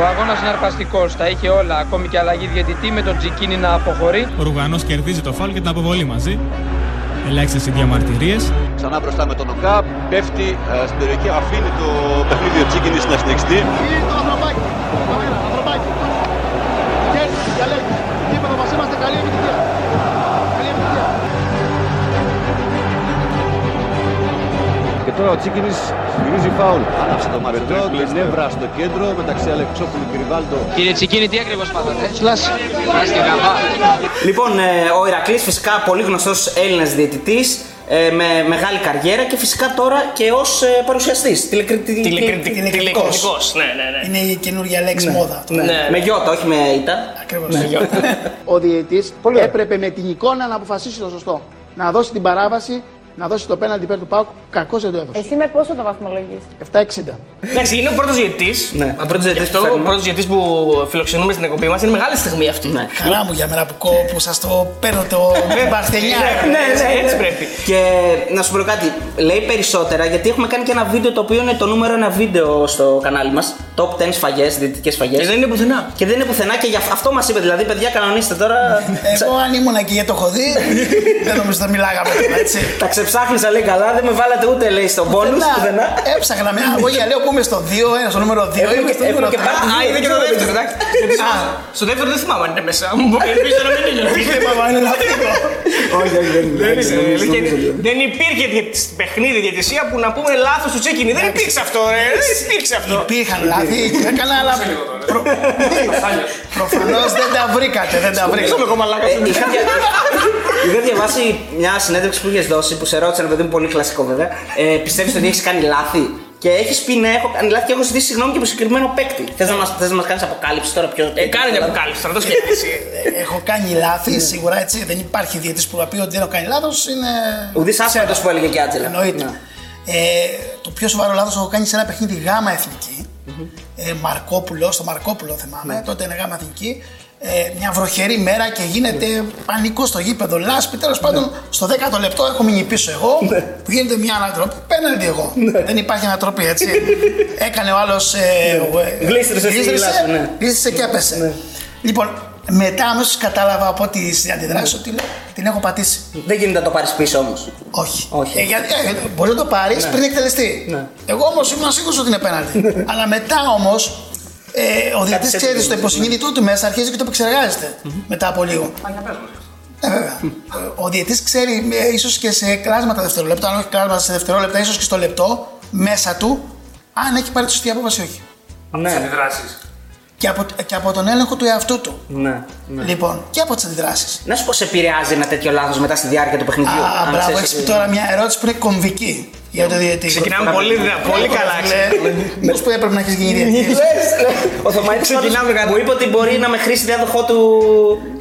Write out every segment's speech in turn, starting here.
Ο αγώνας είναι αρπαστικός, τα είχε όλα, ακόμη και αλλαγή διαιτητή με τον Τζικίνη να αποχωρεί. Ο Ρουγανός κερδίζει το φάουλ και την αποβολή μαζί. Ελάχιστες οι διαμαρτυρίες. Ξανά μπροστά με τον Οκά, πέφτει ε, στην περιοχή, αφήνει το παιχνίδι ο Τζίκινη να συνεχιστεί. Τώρα ο Τσίκινης σφυρίζει φάουλ. Άναψε το μαρετό και νεύρα στο κέντρο μεταξύ Αλεξόπουλου και Ριβάλτο. Κύριε Τσικίνη, τι ακριβώς πάθατε. Σλάση. Σλάση γαμπά. Λοιπόν, ε, ο Ηρακλής φυσικά πολύ γνωστός Έλληνας διαιτητής ε, με μεγάλη καριέρα και φυσικά τώρα και ως ε, παρουσιαστής. Τηλεκριτικός. Τηλεκριτικός, ναι, ναι, ναι. Είναι η καινούργια λέξη μόδα. Ναι. Με γιώτα, όχι με ήττα. Ακριβώς. Ο διαιτητής έπρεπε με την εικόνα να αποφασίσει το σωστό. Να δώσει την παράβαση, να δώσει το πέναλτι υπέρ του Πάουκ. Κακώς δεν το έδωσε. Εσύ με πόσο το βαθμολογείς; 7-60. Εντάξει, είναι ο πρώτος διαιτητής. Ναι, ο πρώτος διαιτητής Αυτό που ο φέρνουμε. πρώτος διαιτητής που φιλοξενούμε στην εκπομπή μας είναι μεγάλη στιγμή αυτή. Ναι. Χαρά μου για μένα που, κο- που σας το παίρνω το μπαχτενιά. Ναι, ναι, έτσι πρέπει. Και να σου πω κάτι, λέει περισσότερα γιατί έχουμε κάνει και ένα βίντεο το οποίο είναι το νούμερο ένα βίντεο στο κανάλι μας Top 10 σφαγές, διαιτητικές σφαγές Και δεν είναι πουθενά. Και δεν είναι πουθενά και γι' αυτό μας είπε, δηλαδή παιδιά κανονίστε τώρα Εγώ αν ήμουν εκεί και το έχω δει, δεν νομίζω θα μιλάγαμε τώρα, έτσι. Τα ξεψάχνησα λέει καλά, δεν με βάλατε ούτε λέει στο bonus πουθενά Έψαχνα μια αγωγή, λέω που είμαι στο 2, ένα στο νούμερο 2, Έχουμε είμαι και- στο νούμερο έχουμε και 3. πάρα- Α, είδε και το δεύτερο, εντάξει. Γιατί Α. Στο δεύτερο δεν θυμάμαι αν είναι μέσα. Μου Ελπίζω να μην είναι. Μα είναι λαθρικό. Όχι, όχι, δεν Δεν είναι. είναι. Δεν- Δεν υπήρχε διαιτησ- παιχνίδι διαιτησία που να πούμε λάθος τους τσέκινι. Δεν υπήρξε αυτό, ρε. Δεν υπήρξε αυτό. Υπήρχαν λάθη, έκανα, αλλά προφανώς δεν τα βρήκατε, δεν τα βρήκατε. Είμαι κομμαλάκα. Ε, είχα, δια... είχα διαβάσει μια συνέντευξη που είχες δώσει που σε ρώτησαν, παιδί μου, πολύ κλασικό βέβαια. Ε, Πιστεύεις ότι έχεις κάνει λάθη; Και έχεις πει ναι, έχω κάνει λάθη και έχω ζητήσει συγγνώμη και από συγκεκριμένο παίκτη. Θες να μα μας κάνεις αποκάλυψη τώρα ποιο. Ε, Κάνε μια αποκάλυψη τώρα, το σκέφτεσαι. Ε, Έχω κάνει λάθη, σίγουρα έτσι. Δεν υπάρχει διαιτή που θα πει ότι δεν έχω κάνει λάθος. Είναι. Ουδής άσπατο που έλεγε και άτζελα. Εννοείται. Ναι. Ε, το πιο σοβαρό λάθος έχω κάνει σε ένα παιχνίδι γάμα εθνική. Ε, Μαρκόπουλο, στο Μαρκόπουλο θυμάμαι, τότε είναι γάμα εθνική. Ε, μια βροχερή μέρα και γίνεται πανικό στο γήπεδο. Λάσπη, τέλος πάντων, στο 10ο λεπτό έχω μείνει πίσω εγώ. που γίνεται μια ανατροπή. Πέναντι εγώ. Δεν υπάρχει ανατροπή, έτσι. Έκανε ο άλλος. Ε, Γλίστρισε στη λάσπη, ναι. Γλίστρισε και έπεσε. Λοιπόν, μετά αμέσως κατάλαβα από τι αντιδράσεις ότι λέω, την έχω πατήσει. Δεν γίνεται να το πάρεις πίσω όμως. Όχι. Όχι. Ε, γιατί, ε, μπορεί να το πάρεις πριν εκτελεστεί. Ναι. Εγώ όμως ήμουν σίγουρος ότι είναι πέναλτι. Αλλά μετά όμως ε, ο διαιτητή σε ξέρει έτσι στο υποσυνείδητό του μέσα αρχίζει και το επεξεργάζεται μετά από λίγο. Ε, βέβαια. Ε, Ο διαιτητή ξέρει ε, ίσως και σε κλάσματα δευτερόλεπτα, αν όχι κλάσματα σε δευτερόλεπτα, ίσως και στο λεπτό μέσα του, αν έχει πάρει τη σωστή απόφαση ή όχι. Ναι. Και από, και από τον έλεγχο του εαυτού του. ναι. ναι. Λοιπόν, και από τις αντιδράσεις. Να σου πω, σε επηρεάζει ένα τέτοιο λάθος μετά στη διάρκεια του παιχνιδιού. Α, αν μπράβο, ξέρεις έχεις ότι- τώρα μια ερώτηση που είναι κομβική για το διαιτητή. Ξεκινάμε πολύ, πολύ καλά. Μήπω που έπρεπε να έχεις γίνει διαιτητή. Ο Θωμαίτης Ξεκινάμε πάντως καλά. μου είπε ότι μπορεί να με χρήσει διάδοχό του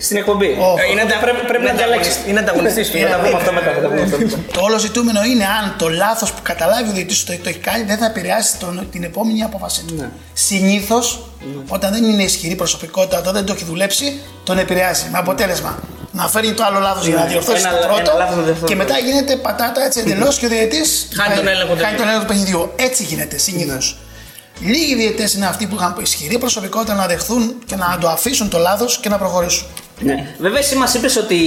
στην εκπομπή. Ω. Ε, Είναι αντα- Πρέπει, πρέπει να είναι διαλέξεις. ανταγωνιστής- Είναι ανταγωνιστής του. Θα τα πούμε αυτό μετά. θα τα πούμε αυτό μετά. Το όλο ζητούμενο είναι αν το λάθος που καταλάβει ο διαιτητή ότι το έχει κάνει δεν θα επηρεάσει τον, την επόμενη απόφαση του. Ναι. Συνήθως, όταν δεν είναι ισχυρή προσωπικότητα, όταν δεν το έχει δουλέψει, τον επηρεάζει. Με αποτέλεσμα να φέρνει το άλλο λάθος για να διορθώσει Ναι. Ένα- το πρώτο ένα λάθος να διορθώσει και το μετά γίνεται πατάτα έτσι εντελώς και ο διαιτητής Χάνει τον έλεγχο του χάνει τον έλεγχο του παιχνιδιού. Έτσι γίνεται συνήθως. Λίγοι διαιτητές είναι αυτοί που είχαν ισχυρή προσωπικότητα να δεχθούν και να το αφήσουν το λάθος και να προχωρήσουν. Ναι. Βέβαια, εσύ μας είπες ότι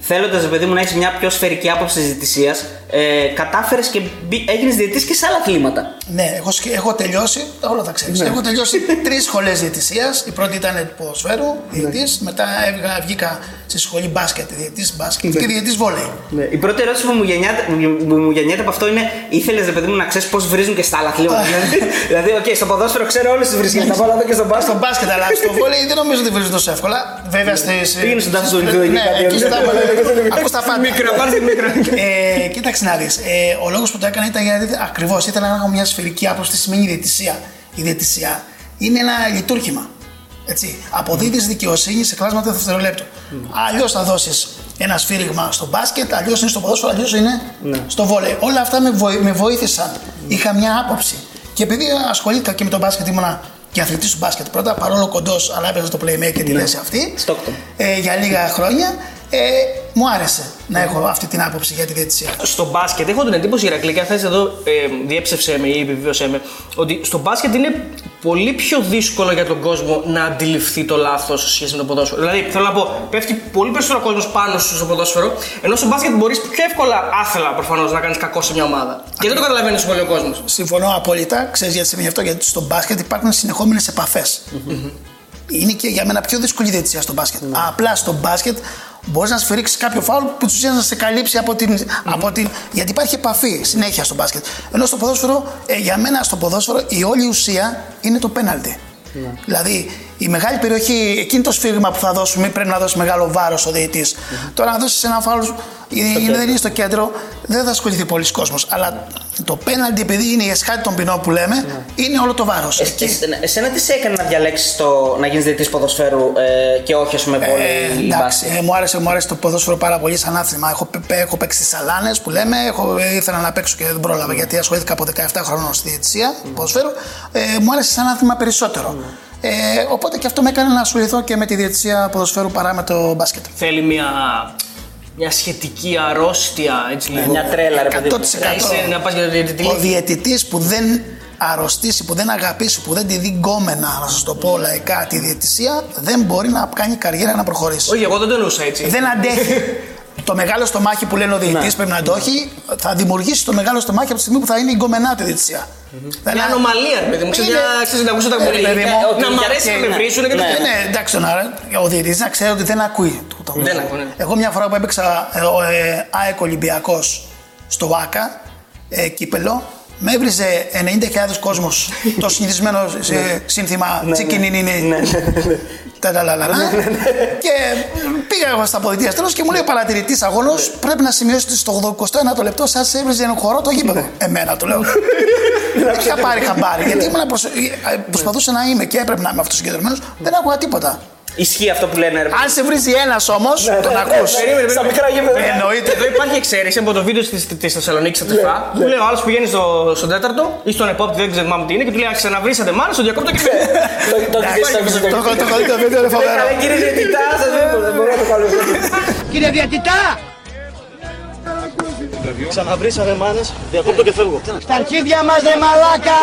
θέλοντας, παιδί μου, να έχεις μια πιο σφαιρική άποψη της διαιτησίας, ε, κατάφερες και έγινες διαιτητή και σε άλλα αθλήματα. Ναι, έχω, σκε- έχω τελειώσει, όλα τα ξέρεις. Έχω τελειώσει τρεις σχολές διαιτησίας. Η πρώτη ήταν ποδοσφαίρου, διαιτητή. Μετά έβγα, βγήκα στη σχολή μπάσκετ, διαιτητή μπάσκετ και διαιτητή βόλεϊ. Ναι. Η πρώτη ερώτηση που μου γεννιέται, που μου γεννιέται από αυτό είναι: ήθελες, ρε παιδί μου, να ξέρεις πώς βρίζουν και στα άλλα αθλήματα; δηλαδή, δηλαδή, οκ, στο ποδόσφαιρο ξέρω όλες τις βρισιές. Θα πάω εδώ και στο μπάσκετ. Στο μπάσκετ, αλλά στο βόλεϊ δεν νομίζω ότι βρίζει τόσο εύκολα. Βέβαια στις. Πήγαινε στον τάφο του στις- Ινδού, εκεί Ναι, κάτι εκεί στο άλλο. τάφο. Ακούς τα πάντα. Μικρά, πάρτε μικρά. Ε, κοίταξε να δεις. Ε, ο λόγος που το έκανα ήταν γιατί ακριβώς ήθελα να έχω μια σφαιρική άποψη τι σημαίνει διαιτησία. Η διαιτησία είναι ένα λειτούργημα. Έτσι. Αποδίδεις δικαιοσύνη σε κλάσματα δευτερολέπτου. Αλλιώς θα δώσεις ένα σφύριγμα στο μπάσκετ, αλλιώς είναι στο ποδόσφαιρο, αλλιώς είναι στο βόλεϊ. Όλα αυτά με, βοη- με βοήθησαν. Είχα μια άποψη. Και επειδή ασχολήθηκα και με τον μπάσκετ, ήμουνα και αθλητής του μπάσκετ πρώτα, παρόλο κοντός, αλλά έπαιζα στο playmaker τη θέση αυτή. Στόκτον. Ε, για λίγα χρόνια. Ε, μου άρεσε να έχω αυτή την άποψη για τη διαιτησία. Στο μπάσκετ έχω την εντύπωση, Ηρακλή, και αν θες εδώ ε, διέψευσέ με ή επιβίωσέ με, ότι στο μπάσκετ είναι πολύ πιο δύσκολο για τον κόσμο να αντιληφθεί το λάθος σε σχέση με το ποδόσφαιρο. Δηλαδή, θέλω να πω, πέφτει πολύ περισσότερο κόσμος πάνω σου στο ποδόσφαιρο, ενώ στο μπάσκετ μπορείς πιο εύκολα, άθελα προφανώς, να κάνεις κακό σε μια ομάδα. Και δεν το καταλαβαίνει τόσο πολύ ο κόσμος. Συμφωνώ απόλυτα. Ξέρεις γιατί σημαίνει αυτό, γιατί στο μπάσκετ υπάρχουν συνεχόμενες επαφές. Είναι και για μένα πιο δύσκολη η διαιτησία στο μπάσκετ. Απλά στο μπάσκετ μπορείς να σφυρίξεις κάποιο φάουλ που του να σε καλύψει από την, από την. Γιατί υπάρχει επαφή συνέχεια στο μπάσκετ. Ενώ στο ποδόσφαιρο, ε, για μένα στο ποδόσφαιρο η όλη ουσία είναι το πέναλτι. Δηλαδή η μεγάλη περιοχή, εκείνη το σφύριγμα που θα δώσουμε, πρέπει να δώσει μεγάλο βάρος ο διαιτή. Τώρα, να δώσεις ένα φάουλ, είναι, δεν είναι στο κέντρο, δεν θα ασχοληθεί πολλοί κόσμος. Αλλά το πέναλτι, επειδή είναι η εσχάτη των ποινών που λέμε, είναι όλο το βάρος. Ε, εσένα, εσένα τι σε έκανε να διαλέξεις να γίνεις διαιτητής ποδοσφαίρου ε, και όχι, ας πούμε, πολύ Ε, εντάξει, ε, μου, άρεσε, μου άρεσε το ποδόσφαιρο πάρα πολύ σαν άθλημα. Έχω, πε- έχω παίξει στις Σαλάνε που λέμε. Έχω, ε, ήθελα να παίξω και δεν πρόλαβα γιατί ασχολήθηκα από 17 χρόνων στη διαιτησία ποδοσφαίρου. Ε, μου άρεσε σαν άθλημα περισσότερο. Ε, οπότε και αυτό με έκανε να ασχοληθώ και με τη διαιτησία ποδοσφαίρου παρά με το μπάσκετ. Θέλει μια, μια σχετική αρρώστια, έτσι λίγο. Μια τρέλα, ρε παιδί. μου. 100%. Να, είσαι, να πας για το διαιτητή. Ο διαιτητής που δεν αρρωστήσει, που δεν αγαπήσει, που δεν τη δει γκόμενα, να σας το πω λαϊκά, τη διαιτησία, δεν μπορεί να κάνει καριέρα να προχωρήσει. Όχι, εγώ δεν το εννοούσα έτσι. Δεν αντέχει. το μεγάλο στομάχι που λένε ο διαιτητής Ναι. πρέπει να το έχει, θα δημιουργήσει το μεγάλο στομάχι από τη στιγμή που θα είναι η γκομενάτη διαιτησία. Δεν Μια είναι- ανομαλία, ρε παιδί μου. Ξέρεις, Είναι- μια- ξέρεις, να ακούσω τα Ε, πολύ. παιδί μου, Να ότι μ' για- αρέσει να με ναι. βρίσουν και Ναι. τέτοια. Ναι, εντάξει, τώρα, ο διαιτητής να ξέρει ότι δεν ακούει. το- το Δεν λόγο. ακούει, ναι. Εγώ μια φορά που έπαιξα ε, ο, ε, ΑΕΚ Ολυμπιακός στο ΒΑΚΑ, ε, κύπελο, με έβριζε 90.000 κόσμος το συνηθισμένο ε, σύνθημα Τσικινινίνι. Ταλαλαλαλα. Και πήγα εγώ στα αποδητήρια τέλο και μου λέει ο παρατηρητής αγώνο πρέπει να σημειώσει ότι στο 81ο λεπτό σας έβριζε ένα χορό το γήπεδο. Εμένα το λέω. Δεν είχα πάρει χαμπάρι γιατί ήμουν προσ... ε, προσπαθούσα να είμαι και έπρεπε να είμαι αυτό συγκεντρωμένο. Δεν άκουγα τίποτα. Ισχύει αυτό που λένε, ρε παιδί. Αν σε βρίζει ένας όμως, τον ακούς. Περίμενε, Στα περίμενε. μικρά γήπεδα. Εννοείται. Εδώ υπάρχει εξαίρεση από το βίντεο τη Θεσσαλονίκη στα τεφά. Που λέει ο άλλος πηγαίνει στο, στον τέταρτο ή στον επόπτη, δεν ξέρω τι είναι, και του λέει: Αν ξαναβρίσατε μάλλον στον διακόπτω και φεύγει. Το- το έχεις δει, το έχεις δει. Το έχω το έχω δει το βίντεο, είναι φοβερό. Καλά, κύριε διαιτητά, σας δεν μπορώ- δεν μπορώ να το κάνω. Κύριε Διατητά, Ξαναβρίσαμε μάνες, διακόπτω και φεύγω. στα αρχίδια μας ρε μαλάκα,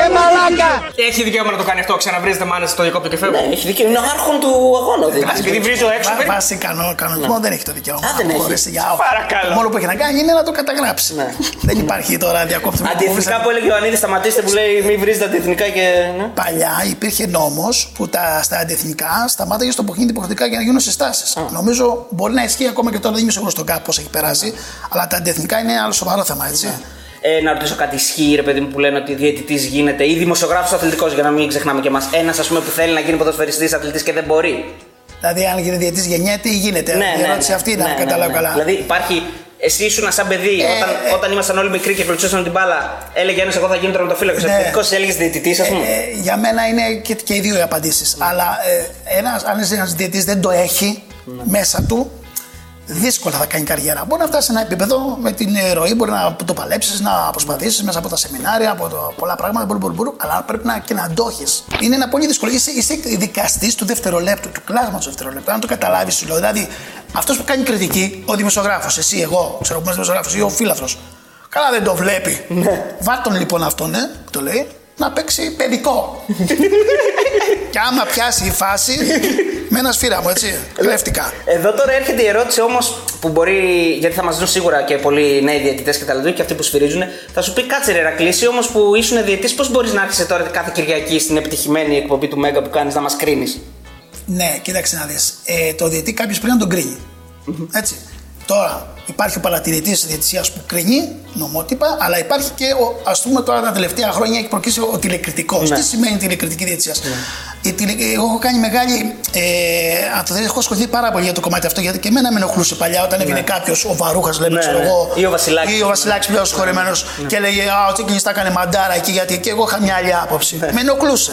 ρε μαλάκα. Έχει δικαίωμα να το κάνει αυτό. Ξαναβρίζετε μάνες στο διακόπτω και φεύγω. Ναι, έχει δίκιο. Είναι ο άρχον του αγώνα. ο διαιτητής. Επειδή βρίζω έξω, Βά- παίρνει- Βάσει κανό- κανονισμό δεν έχει το δικαίωμα. Α, δεν να έχει. χωρίσει για Παρακαλώ. Το μόνο που έχει να κάνει είναι να το καταγράψει. Ναι. Δεν υπάρχει τώρα διακόπτη. Αντιεθνικά που έλεγε ο Ανίδης, σταματήστε που λέει Μην βρίζετε αντιεθνικά και. ναι. Παλιά υπήρχε νόμος που τα, στα αντιεθνικά σταμάταγε στο παιχνίδι υποχρεωτικά για να γίνουν συστάσεις. Νομίζω μπορεί να ισχύει ακόμα και τώρα, δεν είμαι σίγουρος στον κάπου πώ έχει περάσει, αλλά τα αντιεθνικά είναι άλλο σοβαρό θέμα, έτσι. Ε, να ρωτήσω κάτι ισχύει, ρε παιδί μου, που λένε ότι διαιτητής γίνεται ή δημοσιογράφος αθλητικός, για να μην ξεχνάμε και εμάς. Ένας, ας πούμε, που θέλει να γίνει ποδοσφαιριστής αθλητής και δεν μπορεί. Δηλαδή, αν γίνει διαιτή γεννιέται ή γίνεται. Ναι, η ναι, ερώτηση ναι. αυτή είναι, Ναι, να ναι, καταλάβω ναι. καλά. Δηλαδή υπάρχει. Εσύ ήσουν σαν παιδί, Ε, όταν, ε, όταν ήμασταν όλοι μικροί και κλωτσούσαν την μπάλα, έλεγε ένας: Εγώ θα γίνω τερματοφύλακα. Ναι. Ναι. Επιθετικό έλεγες διαιτητής, ας πούμε. Ε, για μένα είναι και, και οι δύο οι απαντήσεις. Αλλά ε, ένας, αν ένας διαιτητής δεν το έχει Ναι. μέσα του, δύσκολα θα κάνει καριέρα. Μπορεί να φτάσει σε ένα επίπεδο με την ροή, μπορεί να το παλέψεις, να προσπαθήσεις μέσα από τα σεμινάρια, από το, πολλά πράγματα, μπορεί, μπορεί, μπορεί, αλλά πρέπει να, και να αντόχει. Είναι ένα πολύ δύσκολο. Είσαι, είσαι δικαστής του δευτερολέπτου, του κλάσματος του δευτερολέπτου. Αν το καταλάβεις, σου λέω. Δηλαδή, αυτός που κάνει κριτική, ο δημοσιογράφος, εσύ, εγώ, ξέρω που είμαι δημοσιογράφος ή ο φίλαθρος. Καλά δεν το βλέπει. Βάλ τον λοιπόν αυτόν, ναι, που το λέει, να παίξει παιδικό. και άμα πιάσει η φάση, με ένα σφύρα μου, έτσι, κλέφτηκα. Εδώ τώρα έρχεται η ερώτηση όμως που μπορεί, γιατί θα μας δουν σίγουρα και πολλοί νέοι διαιτητές και τα λοιπά και αυτοί που σφυρίζουν, θα σου πει κάτσε ρε Ρακλήση, όμως που ήσουν διαιτητής, πώς μπορείς να έρχεσαι τώρα κάθε Κυριακή στην επιτυχημένη εκπομπή του Μέγκα που κάνεις να μας κρίνεις; Ναι, κοίταξε να δεις. Ε, το διαιτή κάποιος πρέπει να τον κρίνει. Έτσι. Τώρα, υπάρχει ο παρατηρητής της διαιτησίας που κρίνει νομότυπα, αλλά υπάρχει και, ας πούμε, τώρα τα τελευταία χρόνια έχει προκύψει ο τηλεκριτικός. Ναι. Τι σημαίνει τηλεκριτική διαιτησίας; Η τηλε... Εγώ έχω κάνει μεγάλη. Ε, αν το δεις, έχω ασχοληθεί πάρα πολύ για το κομμάτι αυτό, γιατί και εμένα με ενοχλούσε παλιά όταν έβγαινε κάποιος, ο Βαρούχας, λέμε, Ναι, ξέρω ναι. εγώ. Ή ο Βασιλάκης. Ή ο Βασιλάκης πλέον συγχωρεμένο και έλεγε Α, ο Τσίκινη τα έκανε μαντάρα εκεί, γιατί και εγώ είχα μια άλλη άποψη. με ενοχλούσε.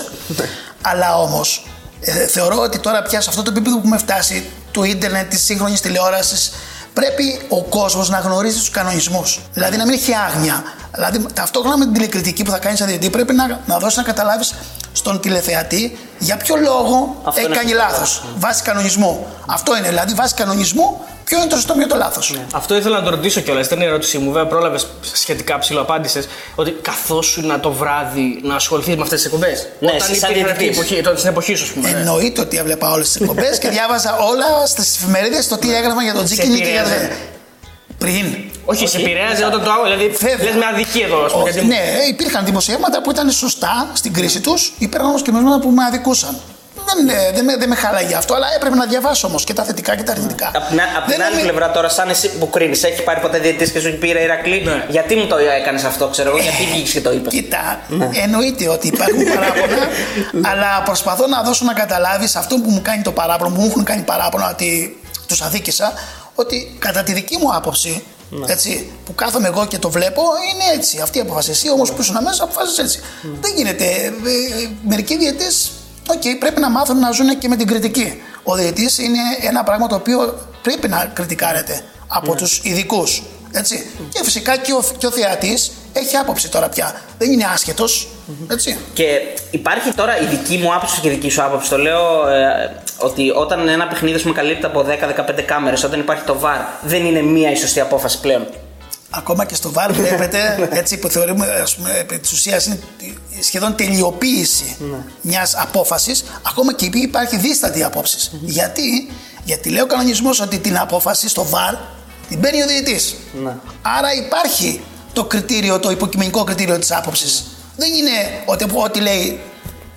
Αλλά όμως, ε, θεωρώ ότι τώρα πια σε αυτό το επίπεδο που έχουμε φτάσει, του ίντερνετ, της σύγχρονης τηλεόρασης, πρέπει ο κόσμος να γνωρίζει τους κανονισμούς. Δηλαδή να μην έχει άγνοια. Δηλαδή ταυτόχρονα με την τηλεκριτική που θα κάνεις σαν διαιτή, πρέπει να, να δώσεις να καταλάβεις στον τηλεθεατή για ποιο λόγο Αυτό έχει είναι κάνει σωστό. λάθος. Βάσει κανονισμού. Αυτό είναι. Δηλαδή, βάσει κανονισμού, ποιο είναι το σωστό, ποιο είναι το λάθος. Αυτό ήθελα να το ρωτήσω κιόλας. Ήταν η ερώτησή μου. Βέβαια, πρόλαβες σχετικά ψηλό απάντησες. Ότι καθόσουν το βράδυ να ασχοληθεί με αυτές τις εκπομπές; Ναι, Όταν σαν υπήρχε αυτή η διαιτητής. εποχή, τότε στην εποχή σου, ας πούμε. Εννοείται ότι έβλεπα όλες τις εκπομπές και διάβαζα όλα στις εφημερίδες το τι έγραφαν για τον Τζίκινι και για επηρέαζε. τον. Πριν. Όχι, σε επηρέαζε όταν το άκουγα. Δηλαδή, Βέβαια. λες με αδικία εδώ, ας πούμε. Όχι, γιατί- ναι, υπήρχαν δημοσιεύματα που ήταν σωστά στην κρίση τους, υπήρχαν όμως και μερικά που με αδικούσαν. Δεν, ε, δεν, με, δεν με χάλαγε αυτό, αλλά έπρεπε να διαβάσω όμως και τα θετικά και τα αρνητικά. Απ' την, απ' την Δεν άλλη νομι- πλευρά τώρα, σαν εσύ που κρίνεις, έχει πάρει ποτέ διαιτητής και σου έχει πει ρε Ηρακλή, Ναι. γιατί μου το έκανες αυτό, ξέρω εγώ, γιατί βγήκες και το είπες. Κοίτα, εννοείται ότι υπάρχουν παράπονα, αλλά προσπαθώ να δώσω να καταλάβεις αυτό που μου κάνει το παράπονο, που μου έχουν κάνει παράπονα ότι τους αδίκησα, ότι κατά τη δική μου άποψη, έτσι, που κάθομαι εγώ και το βλέπω, είναι έτσι. Αυτή η απόφαση. Εσύ όμως που ήσουν μέσα, αποφάσισες έτσι. Δεν γίνεται. Ε, ε, Μερικοί διαιτέ, οκ, πρέπει να μάθουν να ζουν και με την κριτική. Ο διαιτητής είναι ένα πράγμα το οποίο πρέπει να κριτικάρεται από τους ειδικούς. Έτσι. Και φυσικά και ο, και ο θεατής έχει άποψη τώρα πια. Δεν είναι άσχετος, Έτσι. Και υπάρχει τώρα η δική μου άποψη και η δική σου άποψη. Το λέω ε, ότι όταν ένα παιχνίδι ας πούμε, καλύπτει από 10-15 κάμερες, όταν υπάρχει το VAR, δεν είναι μία η σωστή απόφαση πλέον. Ακόμα και στο βάρ βλέπετε, έτσι που θεωρούμε ας πούμε, επί της ουσίας είναι σχεδόν τελειοποίηση μιας απόφασης, ακόμα και εκεί υπάρχει δίστατη απόψη. Γιατί, γιατί λέει ο κανονισμός ότι την απόφαση στο βάρ την παίρνει ο διαιτής. Άρα υπάρχει το κριτήριο, το υποκειμενικό κριτήριο της άποψης. Δεν είναι ότι ό,τι λέει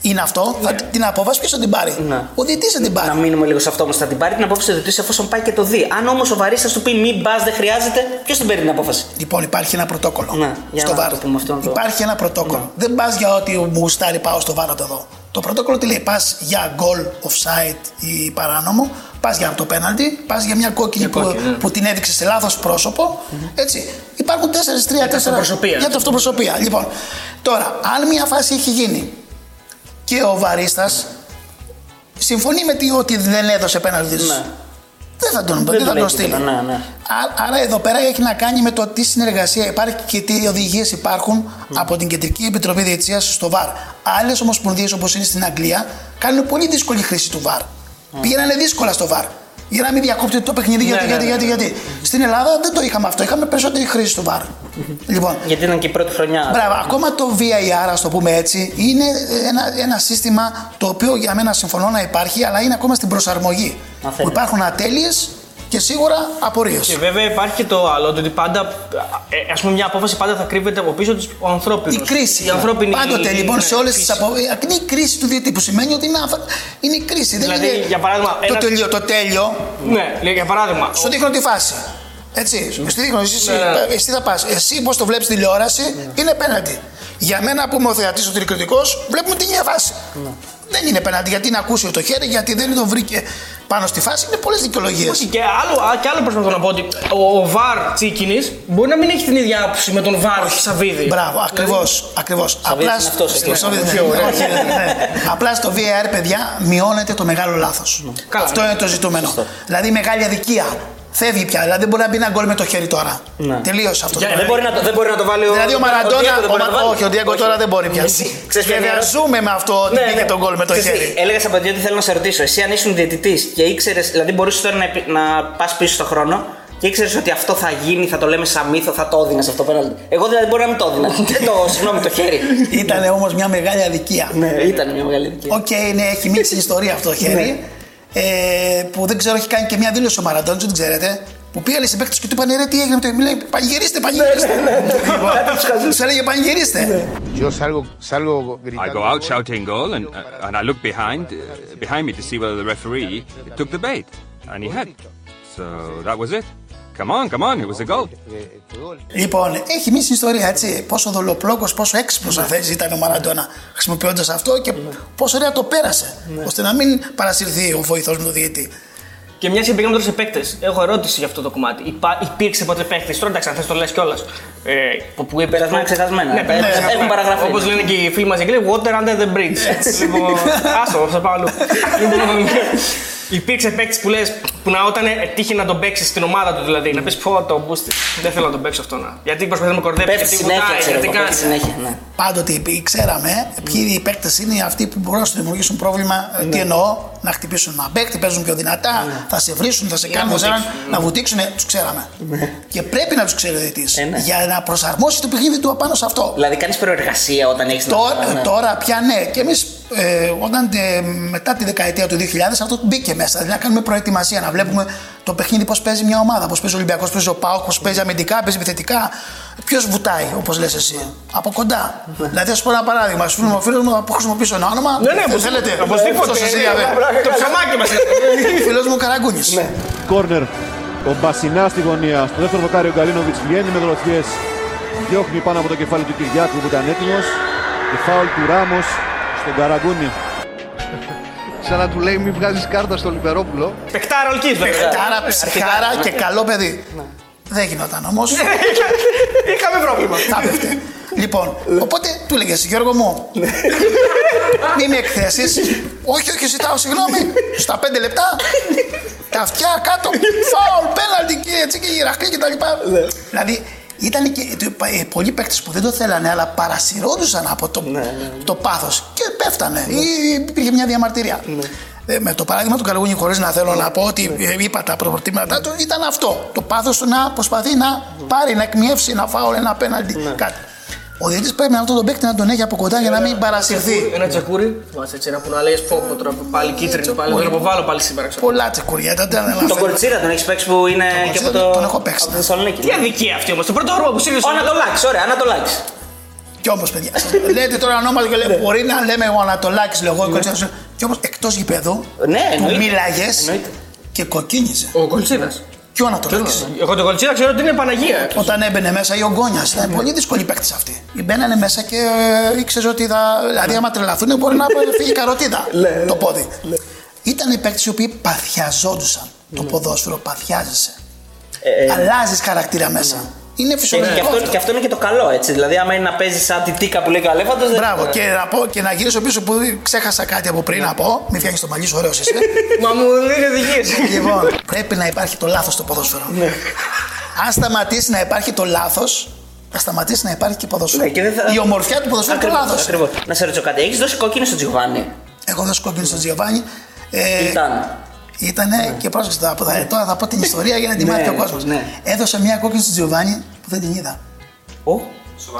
είναι αυτό, θα την απόφαση ποιος θα την πάρει; Ναι. Ο διαιτής θα την πάρει. Να μείνουμε λίγο σε αυτό όμως. Θα την πάρει την απόφαση του διαιτητή εφόσον πάει και το δει. Αν όμως ο βαρίστας του πει μη μπας, δεν χρειάζεται, ποιος την παίρνει την απόφαση; Λοιπόν, υπάρχει ένα πρωτόκολλο Ναι, για στο να βάρο. το πούμε αυτό, να το- Υπάρχει ένα πρωτόκολλο. Δεν πας για ό,τι μου γουστάρει, πάω στο βάρο το δω. Το πρωτόκολλο τι λέει, πας για γκολ, offside ή παράνομο, πας για το πέναλτι, πας για μια κόκκινη που, κόκκινη, ναι. που την έδειξες σε λάθος πρόσωπο. Έτσι. Υπάρχουν τέσσερις, τρία, τέσσερα. αυτοπροσωπία. Για το αυτοπροσωπία. Λοιπόν, τώρα, αν μια φάση έχει γίνει και ο βαρίστας συμφωνεί με τι ότι δεν έδωσε πέναλτι. Ναι. Δεν θα τον, Δεν δεν του θα λέει τον στείλει. τίποτα, ναι, ναι. Ά- Άρα εδώ πέρα έχει να κάνει με το τι συνεργασία υπάρχει και τι οδηγίες υπάρχουν από την Κεντρική Επιτροπή Διετησίας στο ΒΑΡ. Άλλες ομοσπονδίες όπως είναι στην Αγγλία κάνουν πολύ δύσκολη χρήση του ΒΑΡ. Πήγαιναν δύσκολα στο ΒΑΡ. Για να μην διακόπτει το παιχνίδι, γιατί, ναι, γιατί, ναι. γιατί, γιατί. Στην Ελλάδα δεν το είχαμε αυτό. Είχαμε περισσότερη χρήση του ΒΑΡ. Λοιπόν, Γιατί ήταν και η πρώτη χρονιά. Μπράβο, ακόμα το VAR, ας το πούμε έτσι, είναι ένα, ένα σύστημα το οποίο για μένα συμφωνώ να υπάρχει, αλλά είναι ακόμα στην προσαρμογή. Α, Που θέλει. υπάρχουν ατέλειες και σίγουρα απορίες. Και βέβαια υπάρχει και το άλλο, ότι πάντα, ε, ας πούμε, μια απόφαση πάντα θα κρύβεται από πίσω της ο ανθρώπινος. Η κρίση. Η ανθρώπινη Πάντοτε λοιπόν ναι, σε όλες τις φύση. απο... Είναι η κρίση του διαιτή που σημαίνει ότι είναι, αφα- είναι η κρίση. Δηλαδή, δεν είναι για παράδειγμα, το, ένα- τέλειο, το τέλειο. Ναι, λέει, για παράδειγμα. Σου δείχνω τη φάση. Έτσι, σου δείχνω, εσύ, Ναι, ναι. εσύ θα πας. Εσύ, πώς το βλέπεις τηλεόραση, είναι πέναντι. Για μένα που είμαι ο θεατής, ο τηλεκριτικός, βλέπουμε την ίδια φάση. Δεν είναι πέναντι γιατί είναι ακούσιο το χέρι, γιατί δεν τον βρήκε πάνω στη φάση. Είναι πολλές δικαιολογίες. Όχι, και άλλο, α, και άλλο προσπαθώ να πω ότι ο, ο Βαρ Τσίκινης μπορεί να μην έχει την ίδια άποψη με τον Βαρ Σαββίδη. Μπράβο, ακριβώς. Ακριβώς. Σαββίδης είναι αυτός, εκεί. Σαββίδης, ναι, Πιο, ναι. όχι, ναι, ναι. Απλά στο VAR, παιδιά, μειώνεται το μεγάλο λάθος. Καλά, Αυτό ναι. είναι το ζητούμενο. Δηλαδή, μεγάλη αδικία. Φεύγει πια. Δηλαδή, δεν μπορεί να μπει ένα γκολ με το χέρι τώρα. Ναι. Τελείωσε αυτό. Για- το Δεν πράγμα. μπορεί, να, το- δεν μπορεί να το βάλει ο. Δηλαδή, ο Μαραντόνα. Diego δεν ο μπορεί να Μα- το βάλει. Όχι, ο Διέγκο τώρα δεν μπορεί πια. Εσύ, ξέρεις ποια είναι η Βέβαια, ερώτηση; ζούμε με αυτό ότι Ναι, πήγε ναι. τον γκολ με το Ξέρεις τι, χέρι. Έλεγα από ότι θέλω να σε ρωτήσω. Εσύ, αν ήσουν διαιτητής και ήξερε, δηλαδή μπορούσες τώρα να, επι- να πας πίσω στον χρόνο και ήξερες ότι αυτό θα γίνει, θα το λέμε σαν μύθο, θα το έδινε αυτό πέναλτι. Εγώ δηλαδή μπορεί να μην το έδινα. Δεν το, συγγνώμη, το χέρι. Ήταν όμως μια μεγάλη αδικία. ναι, ήταν μια μεγάλη δικαίωση. Οκ, ναι, έχει μείνει στην ιστορία αυτό το χέρι. Ε, που δεν ξέρω, έχει κάνει και μια δήλωση ο Μαραντόνα, δεν ξέρετε. Που πήγανε στην παίκτη και του είπαν ρε, τι έγινε με το. Μιλάει, πανηγυρίστε, πανηγυρίστε. Του έλεγε πανηγυρίστε. Yo salgo, salgo I gritando. go out shouting goal, and uh, and I look behind uh, behind me to see whether the referee took the bait, and he had. So that was it. Come on, come on, it was a goal. Λοιπόν, έχει μείνει στην ιστορία έτσι. Πόσο δολοπλόκος, πόσο έξυπνος αν θες ήταν ο Μαραντόνα χρησιμοποιώντας αυτό και πόσο ωραία το πέρασε. ώστε να μην παρασυρθεί ο βοηθός με το διαιτή. Και μια και πήγαμε τώρα σε παίκτες, έχω ερώτηση για αυτό το κομμάτι. Υπά, υπήρξε ποτέ παίκτης, τώρα εντάξει, αν θες το λες κιόλας. Ε, που, που είπες- Περασμένα, ξεχασμένα. Ναι, Ναι, περασμένα. έχουν παραγραφεί. Όπως λένε και οι φίλοι μας οι Αγγλοί, water under the bridge. λοιπόν, άσο, θα πάω αλλού. λοιπόν, Υπήρξε παίκτης που λες που να όταν τύχει να τον παίξεις στην ομάδα του δηλαδή. Να πεις πω το μπούστι. Δεν θέλω να τον παίξω αυτό να. Γιατί προσπαθεί να με κορδέψει. Πέφτει Γιατί συνέχεια, βουτάει, ξέρω γιατί εγώ, πέφτει κάνει. συνέχεια. Ναι. Πάντοτε υπή- ξέραμε ποιοι οι παίκτες είναι αυτοί που μπορούν να σου δημιουργήσουν πρόβλημα. Ε, Τι εννοώ, να χτυπήσουν ένα παίκτη, παίζουν πιο δυνατά, θα σε βρίσουν, θα σε να κάνουν, θα σε βουτήξουν, κάνουν, να βουτήξουν. Τους ξέραμε. Και πρέπει να τους ξέρει ο διαιτητής, Ε, ναι. για να προσαρμόσει το παιχνίδι του απάνω σε αυτό. Δηλαδή κάνεις προεργασία όταν έχεις Τώρα, τώρα πια ναι. Και εμείς ε, όταν ε, μετά τη δεκαετία του 2000 αυτό μπήκε μέσα. Δηλαδή να κάνουμε προετοιμασία, να βλέπουμε το παιχνίδι πώς παίζει μια ομάδα. Πώς παίζει ο Ολυμπιακός, πώς παίζει ο Πάοκ, πώς παίζει αμυντικά, παίζει επιθετικά. Ποιος βουτάει, όπως λες εσύ. Από κοντά. δηλαδή, θα σου πω ένα παράδειγμα. Σου πούμε ο φίλος μου που χρησιμοποιήσω ένα όνομα. Ναι, ναι, ε, οπωσδήποτε. θέλετε. Οπωσδήποτε. Στο Σεσίλια, Ναι, βέβαια. Το ψωμάκι μας. Φίλος μου Καραγκούνης. Κόρνερ. Ο Μπασινά στη γωνία. Στο δεύτερο δοκάρι ο Γκαλίνοβιτς βγαίνει με δροθιέ. Διώχνει πάνω από το κεφάλι του Κυριάκου που ήταν έτοιμος. Και φάουλ του Ράμος στον Καραγκούνη. Σαν να του λέει μην βγάζεις κάρτα στο Λιπερόπουλο. Πεκτάρα ολκή βέβαια. Παιχτάρα, ψυχάρα και καλό παιδί. Δεν γινόταν όμως. Είχαμε πρόβλημα. Θα πέφτε. Λοιπόν, οπότε του έλεγε Γιώργο μου, μην με εκθέσεις. όχι, όχι, ζητάω συγγνώμη. Στα πέντε λεπτά, τα αυτιά κάτω, φάουλ, πέναλτι και έτσι και γυρακλή και τα λοιπά. δηλαδή, ήταν και ε, πολλοί παίκτες που δεν το θέλανε, αλλά παρασυρώντουσαν από το, το πάθος και πέφτανε. Ή υπήρχε μια διαμαρτυρία. Ε, με το παράδειγμα του Καλογούνι, χωρίς να θέλω να πω ότι ε, είπα τα προπορτήματά του, ήταν αυτό. Το πάθος του να προσπαθεί να πάρει, να εκμιεύσει, να φάω ένα απέναντι. Κάτι. Ο διαιτητή πρέπει αυτόν τον παίκτη να τον έχει από κοντά για να μην παρασυρθεί. Ένα τσεκούρι. Θυμάσαι έτσι ένα που να λέει πω τώρα πάλι κίτρινο. Πάλι τον αποβάλλω πάλι σήμερα. ξέρω. Πολλά τσεκουριά, δεν ήταν Τον Κορτσίρα τον έχεις παίξει που είναι και από Κορτσίρα το. τον έχω παίξει, Από ναι. το Θεσσαλονίκη. Τι αδικία αυτή όμως. Το πρώτο όρομα που στείλει Ο Ανατολάκης, ωραία, Ανατολάκης. Κι όμως, παιδιά, σας λέτε τώρα ονόματα και λέτε, μπορεί να λέμε ο Ανατολάκης, λέω εγώ, η Κοτσίρα. Κι όμως εκτός γηπέδου, Ναι, του εννοείται. μίλαγες Εννοείται. και κοκκίνιζε. Ο Κολτσίδα. Και ο Ανατολάκη. Εγώ τον Κολτσίδα ξέρω ότι είναι Παναγία. Όταν έμπαινε μέσα ή ο Γκόνια, ήταν πολύ δύσκολη παίκτης αυτή. Μπαίνανε μέσα και ε, ήξερε ότι θα. Δηλαδή, άμα τρελαθούν, μπορεί να φύγει καροτίδα το πόδι. Ήταν οι παίκτες οι οποίοι παθιαζόντουσαν. Το ποδόσφαιρο παθιάζεσαι. Αλλάζεις χαρακτήρα μέσα. Είναι Και, και, φυσιολογικό. αυτό, αυτό. και αυτό είναι και το καλό, έτσι. Δηλαδή, άμα είναι να παίζεις σαν τη τίκα που λέει και ο Αλέφαντος. Μπράβο, και να, πω, και να γυρίσω πίσω που ξέχασα κάτι από πριν να πω. Μην φτιάχνεις το μαλλί σου, ωραίος είσαι. Μα μου λένε οδηγίε. λοιπόν, πρέπει να υπάρχει το λάθος στο ποδόσφαιρο. Αν σταματήσει να υπάρχει το λάθος, θα σταματήσει να υπάρχει και ποδόσφαιρο. Ναι, και δεν θα- Η ομορφιά του ποδοσφαίρου είναι το λάθος. Ακριβώς. Να σε ρωτήσω κάτι, έχεις δώσει κόκκινο στο Τζιοβάνι. Έχω δώσει κόκκινο στον Τζιοβάνι. Ε, Ήταν. Ήτανε και πρόσεξε τώρα, θα- τώρα θα πω την ιστορία για να τη Ναι, μάθει ο κόσμος. ναι. Έδωσα μια κόκκινη στον Τζιοβάνι που δεν την είδα. Ω,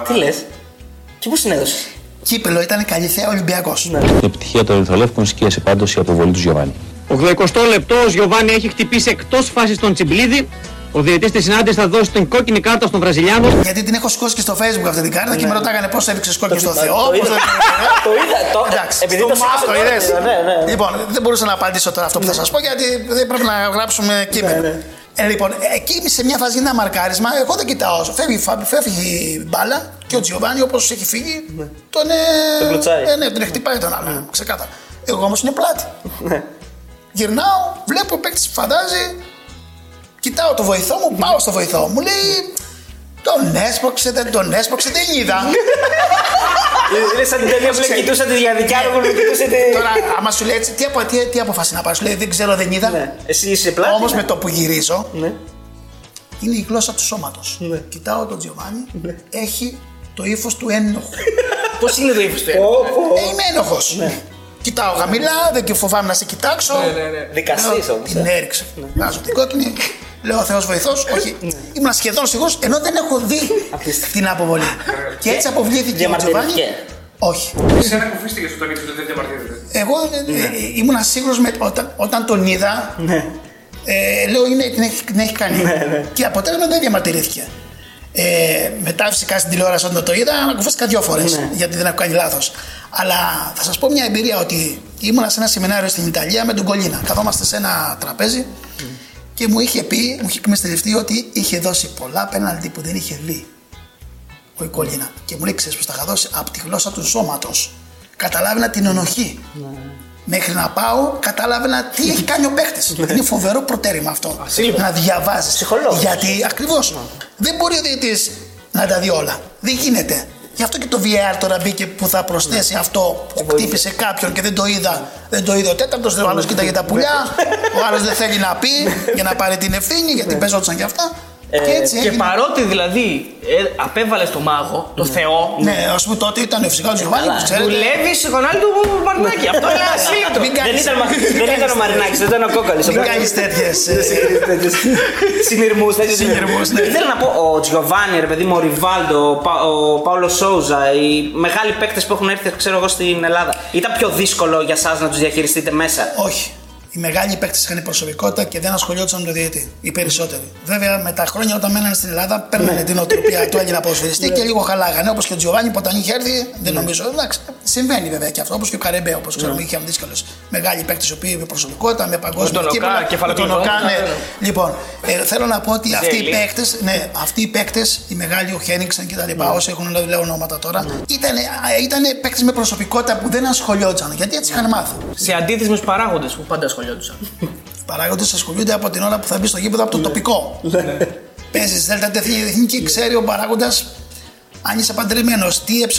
τι λες; Και πώς την έδωσες; Κύπελο ήταν καλή θέα Ολυμπιακός. Η επιτυχία των Ερυθρολεύκων σκίασε πάντως η αποβολή του Γιωβάνη. 80 λεπτός, ο Γιωβάνι έχει χτυπήσει εκτός φάσης τον Τσιμπλίδη. Ο διαιτητής της συνάντησης θα δώσει την κόκκινη κάρτα στον Βραζιλιάνο. Γιατί την έχω σηκώσει και στο facebook αυτή την κάρτα και με ρωτάγανε πώς έδειξε κόκκινη στο Το Θεό. είδα. πώς δεν- Το είδα, το- Εντάξει, επειδή στο το μάθω, σήκωσε είδες. τώρα, ναι, ναι. Λοιπόν, δεν μπορούσα να απαντήσω τώρα αυτό που θα σας πω γιατί δεν πρέπει να γράψουμε κείμενο. Ε, λοιπόν, εκεί σε μια φάση γίνεται ένα μαρκάρισμα. Εγώ δεν κοιτάω. Φεύγει, η Φα- φεύγει η μπάλα και ο Τζιοβάνι όπως έχει φύγει τον. Ε, Τον κλωτσάει. ε, ναι, τον χτυπάει τον άλλο. Ξεκάθαρα. Εγώ όμως είναι πλάτη. Γυρνάω, βλέπω ο παίκτης φαντάζει. Κοιτάω το βοηθό μου, πάω στο βοηθό μου. Λέει τον έσπρωξε, δεν τον έσπρωξε, δεν είδα. Είναι σαν την ταινία που λέει κοιτούσα τη διαδικιά μου, κοιτούσε τη. Τώρα, άμα σου λέει έτσι, τι, απο, τι, τι αποφάσισε να πάρεις, σου λέει δεν ξέρω, δεν είδα. Ναι. Εσύ είσαι πλάτη. Όμως ναι. με το που γυρίζω, Ναι. είναι η γλώσσα του σώματος. Κοιτάω τον Τζιοβάνι, έχει το ύφος του ένοχου. Πώς είναι το ύφος του. ε, είμαι ένοχος. Κοιτάω χαμηλά, δεν και φοβάμαι να σε κοιτάξω. Ναι, ναι, ναι. Δικαστής Λέω, όμως, Την ε. έριξε. Βάζω την κόκκινη. Λέω ο Θεός βοηθός. Όχι. Ήμουν σχεδόν σίγουρο ενώ δεν έχω δει την αποβολή. Και έτσι αποβλήθηκε ο Τζιοβάνι. Διαμαρτυρήθηκε. Όχι. Εσένα κουφίστηκε όταν ήρθε δεν διαμαρτύρεται. Εγώ ε, ε, ήμουν σίγουρο όταν, όταν τον είδα. Ναι. Ε, λέω είναι, την, έχει, την έχει κάνει. Και αποτέλεσμα δεν διαμαρτυρήθηκε. Ε, μετά φυσικά στην τηλεόραση όταν το είδα ανακουφίστηκα δύο φορές γιατί δεν έχω κάνει λάθος. Αλλά θα σας πω μια εμπειρία ότι ήμουνα σε ένα σεμινάριο στην Ιταλία με τον Κολίνα. Καθόμαστε σε ένα τραπέζι και μου είχε πει, μου είχε εκμεστελευτεί ότι είχε δώσει πολλά πέναλτι που δεν είχε δει ο Κολίνα. Και μου λέει: Ξέρεις πώ τα είχα δώσει; Από τη γλώσσα του σώματος. Καταλάβαινα την ενοχή. Μέχρι να πάω, κατάλαβαινα τι έχει κάνει ο παίχτη. Είναι φοβερό προτέρημα αυτό. Να διαβάζεις. Ψυχολόγος. Γιατί ακριβώς δεν μπορεί ο διαιτητής να τα δει όλα. Δεν γίνεται. Γι' αυτό και το VR τώρα μπήκε που θα προσθέσει αυτό που χτύπησε κάποιον και δεν το είδα. Δεν το είδε ο τέταρτος, ο άλλος κοίταγε τα πουλιά. Ο άλλος δεν θέλει να πει για να πάρει την ευθύνη γιατί παίζονταν και αυτά. Και έτσι και έγινε. παρότι δηλαδή ε, απέβαλε το μάγο, το Θεό. Ναι, ας πούμε τότε ήταν φυσικά ο Γιωβάνι, που ξέρετε. Δουλεύει σε γονάλι του Μαρινάκη. Αυτό είναι ασύλληπτο. Μην Δεν κάνεις- ήταν, μα- δεν ήταν ο Μαρινάκης, δεν ήταν ο Κόκαλης. Μην κάνεις τέτοιες. Συνειρμούς, τέτοιου Συνειρμούς, ναι. Ήθελα να πω, ο Τζιοβάνι, ρε παιδί μου, ο Ριβάλντο, ο, Πα- ο Πάολο Σόουζα, οι μεγάλοι παίκτες που έχουν έρθει, ξέρω εγώ, στην Ελλάδα. Ήταν πιο δύσκολο για εσάς να τους διαχειριστείτε μέσα; Όχι. Οι μεγάλοι παίκτες είχαν προσωπικότητα και δεν ασχολιόντουσαν με το διαιτή. Οι περισσότεροι. Βέβαια, με τα χρόνια όταν μένανε στην Ελλάδα, παίρνανε την οτροπία του Έλληνα ποδοσφαιριστή και λίγο χαλάγανε. Όπως και ο Τζιοβάνι που όταν είχε έρθει, δεν νομίζω. Εντάξει, συμβαίνει βέβαια και αυτό. Όπως και ο Καρεμπέ, όπως ξέρουμε, είχε δύσκολε μεγάλοι παίκτε οι οποίοι με προσωπικότητα, με παγκόσμια Με τον Οκά, κύπελα, με τον κεφαλοκλειδών. Οκά, ναι. Ναι, ναι. Λοιπόν, ε, θέλω να πω ότι αυτοί οι Ζέλη. παίκτες, ναι, αυτοί οι παίκτες, οι μεγάλοι, ο Χένιξεν και τα λοιπά, Ναι. όσοι έχουν λέω ονόματα τώρα, ήταν, ήταν παίκτες με προσωπικότητα που δεν ασχολιόντουσαν. Γιατί έτσι είχαν μάθει. Σε αντίθεση με τους παράγοντες που πάντα ασχολιόντουσαν. Οι παράγοντες ασχολούνται από την ώρα που θα μπει στο γήπεδο από το τοπικό. Παίζεις Δέλτα Τεθνική Εθνική, ξέρει ο παράγοντας αν είσαι παντρεμένος, τι ε1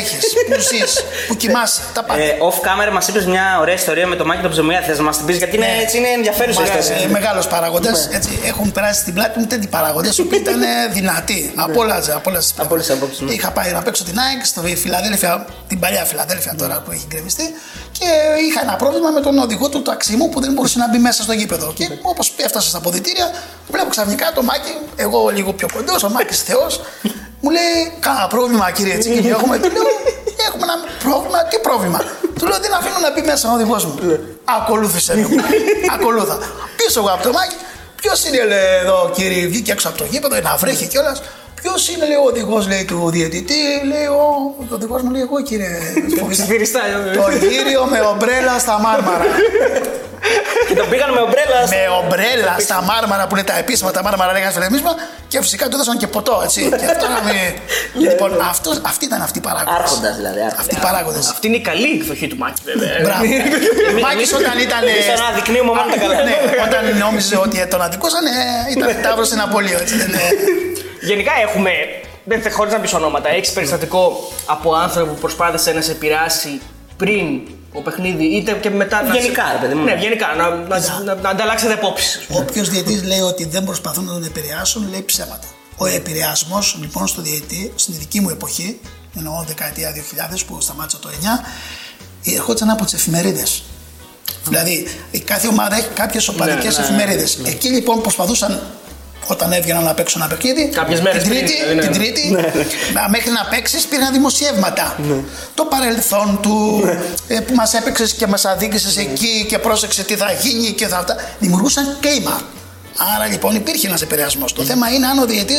έχεις, πού ζεις, πού κοιμάσαι, τα πάντα. Ε, off camera μας είπες μια ωραία ιστορία με το Μάκη τον Ψωμία. Θες να μας την πεις γιατί είναι, έτσι είναι ενδιαφέρουσα η ιστορία. Μεγάλος παράγοντα. Ναι. Έχουν περάσει στην πλάτη μου τέτοιοι παράγοντε που ήταν ε, δυνατοί. Από όλα από όλες τις πλευρές. ναι. Είχα πάει να παίξω την ΑΕΚ στη Φιλαδέλφια, την παλιά Φιλαδέλφια τώρα που έχει γκρεμιστεί και είχα ένα πρόβλημα με τον οδηγό του ταξί μου που δεν μπορούσε να μπει μέσα στο γήπεδο. Και όπως έφτασα στα αποδητήρια, βλέπω ξαφνικά το Μάκη, εγώ λίγο πιο κοντός, ο Μάκης Θεός, μου λέει: Κάνα πρόβλημα, κύριε Τσίκη, έχουμε. Του λέω: Έχουμε ένα πρόβλημα, τι πρόβλημα; Του λέω: Δεν αφήνω να μπει μέσα ο οδηγός μου. Ακολούθησε με. Ακολούθα. Πίσω εγώ από το Μάκη, ποιος είναι λέει, εδώ, κύριε, βγήκε έξω από το γήπεδο, να βρέχει κιόλας. Ποιος είναι, λέει, ο οδηγός του διαιτητή, λέει, ο, ο οδηγός μου λέει, εγώ κύριε. Ψιθυριστά. το γύριο με ομπρέλα στα μάρμαρα. Και τον πήγαν με ομπρέλα. με ομπρέλα στα μάρμαρα που είναι τα επίσημα, τα μάρμαρα λέγανε φιλεμίσμα και φυσικά του έδωσαν και ποτό, έτσι. και αυτό να μην... λοιπόν, αυτός, αυτοί ήταν αυτοί οι παράγοντε. Άρχοντας δηλαδή. Αυτοί οι παράγοντε. Αυτή είναι η καλή εκδοχή του Μάκη, βέβαια. Μπράβο. Ο Μάκης όταν ήταν. Εμείς σαν να δεικνύουμε μόνο τα καλά. Ναι, όταν νόμιζε ότι τον αδικούσαν, ε, ήταν τάβρο σε ένα πολίο. Έτσι, δεν, ε, Γενικά έχουμε. Δεν θε χωρίς να πεις ονόματα. Έχεις περιστατικό από άνθρωπο που προσπάθησε να σε επηρεάσει πριν ο παιχνίδι, είτε και μετά. να σε- Γενικά, ρε παιδί μου. Ναι, γενικά. Να, να, να, να ανταλλάξετε απόψεις. Όποιος διαιτής λέει ότι δεν προσπαθούν να τον επηρεάσουν, λέει ψέματα. Ο επηρεασμός λοιπόν στο διαιτή, στην δική μου εποχή, εννοώ δεκαετία 2000 που σταμάτησα το 9, ερχόταν από τις εφημερίδες. Δηλαδή, η κάθε ομάδα έχει κάποιες οπαδικές ναι, ναι, εφημερίδες. Εκεί λοιπόν προσπαθούσαν όταν έβγαιναν να παίξουν ένα παιχνίδι. Κάποιες μέρες την πριν, Τρίτη, δηλαδή, ναι. την τρίτη να- μέχρι να παίξεις πήγαν δημοσιεύματα. Το παρελθόν του, ε, που μας έπαιξες και μας αδίκησες εκεί και πρόσεξε τι θα γίνει και θα αυτά. Δημιουργούσαν κλίμα. Άρα λοιπόν υπήρχε ένας επηρεασμός. Το θέμα είναι αν ο διαιτή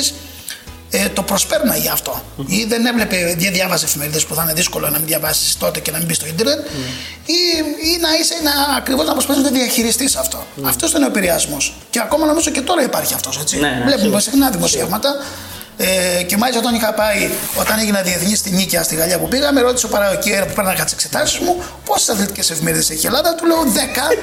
ε, το προσπέρναγε αυτό. Ή δεν έβλεπε, δεν διάβαζε εφημερίδες που θα είναι δύσκολο να μην διαβάσεις τότε και να μην μπεις στο Ιντερνετ. Ή, ή να είσαι να, ακριβώς να προσπαθείς να διαχειριστείς αυτό. Αυτός ήταν ο επηρεασμός. Και ακόμα νομίζω και τώρα υπάρχει αυτός. Ναι, ναι, Βλέπουμε συχνά δημοσιεύματα. Ε, και μάλιστα όταν είχα πάει, όταν έγινα διεθνής στη Νίκαια στη Γαλλία που πήγα, με ρώτησε ο παραγωγικό που πέρναγα τις εξετάσεις μου πόσες αθλητικές εφημερίδες έχει η Ελλάδα; Του λέω 10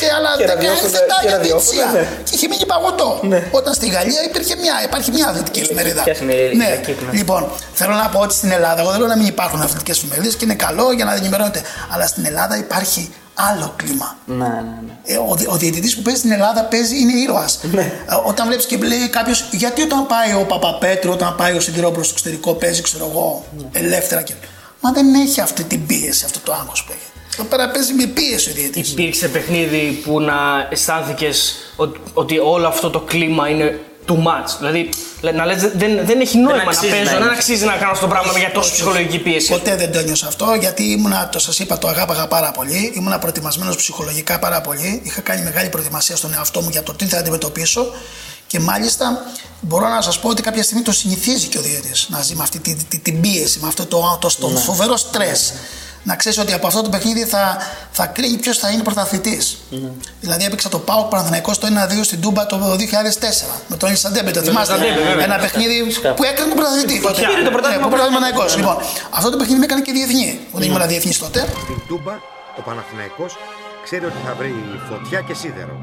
και άλλα Και 10 ραδιόφωνα, έφετα και για ραδιόφωνα, διετησία. ναι. Και είχε μείνει παγωτό. Όταν στη Γαλλία υπήρχε μια, υπάρχει μια αθλητική εφημερίδα. Ποια εφημερίδα, ναι. εκεί, ναι. Λοιπόν, θέλω να πω ότι στην Ελλάδα, εγώ δεν λέω να μην υπάρχουν αθλητικές εφημερίδες και είναι καλό για να ενημερώνεται. Αλλά στην Ελλάδα υπάρχει άλλο κλίμα. Ναι, ναι, ναι. Ε, ο, δι- ο διαιτητής που παίζει στην Ελλάδα παίζει, είναι ήρωας. Ναι. Ε, όταν βλέπεις και λέει κάποιος, γιατί όταν πάει ο Παπαπέτρου, όταν πάει ο Σιδηρόπουλος στο εξωτερικό, παίζει, ξέρω εγώ, Ναι. ελεύθερα και. Μα δεν έχει αυτή την πίεση, αυτό το άγχος που έχει. Εδώ πέρα παίζει με πίεση ο διαιτητής. Υπήρξε παιχνίδι που να αισθάνθηκες ότι όλο αυτό το κλίμα είναι too much. Δηλαδή, λέ- να λες, δεν, δεν έχει νόημα να αξίζει να παίζω, είναι. δεν αξίζει να κάνω αυτό το πράγμα για τόσο ψυχολογική πίεση. Ποτέ δεν το ένιωσα αυτό γιατί ήμουνα, το σας είπα, το αγάπαγα πάρα πολύ. Ήμουνα προετοιμασμένος ψυχολογικά πάρα πολύ. Είχα κάνει μεγάλη προετοιμασία στον εαυτό μου για το τι θα αντιμετωπίσω. Και μάλιστα μπορώ να σας πω ότι κάποια στιγμή το συνηθίζει και ο διαιτητής να ζει με αυτή την, την, την πίεση, με αυτό το, το, το Ναι. φοβερό στρε. Να ξέρεις ότι από αυτό το παιχνίδι θα, θα κρίνει ποιος θα είναι πρωταθλητής. Ναι. Δηλαδή έπαιξα το Πάο Παναθηναϊκός στο 1-2 στην Τούμπα το 2004 με τον Ισαντέμπε. Το θυμάστε; Ισαντέμπε, βέβαια. Ένα παιχνίδι που έκρινε τον πρωταθλητή. τότε. Πήρε το πρωτάθλημα Ναι, που πήρε ο Παναθηναϊκός. Λοιπόν, αυτό το παιχνίδι με έκανε και διεθνή. Όταν ήμουν διεθνής τότε. Στην Τούμπα ο Παναθηναϊκός ξέρει ότι θα βρει φωτιά και σίδερο.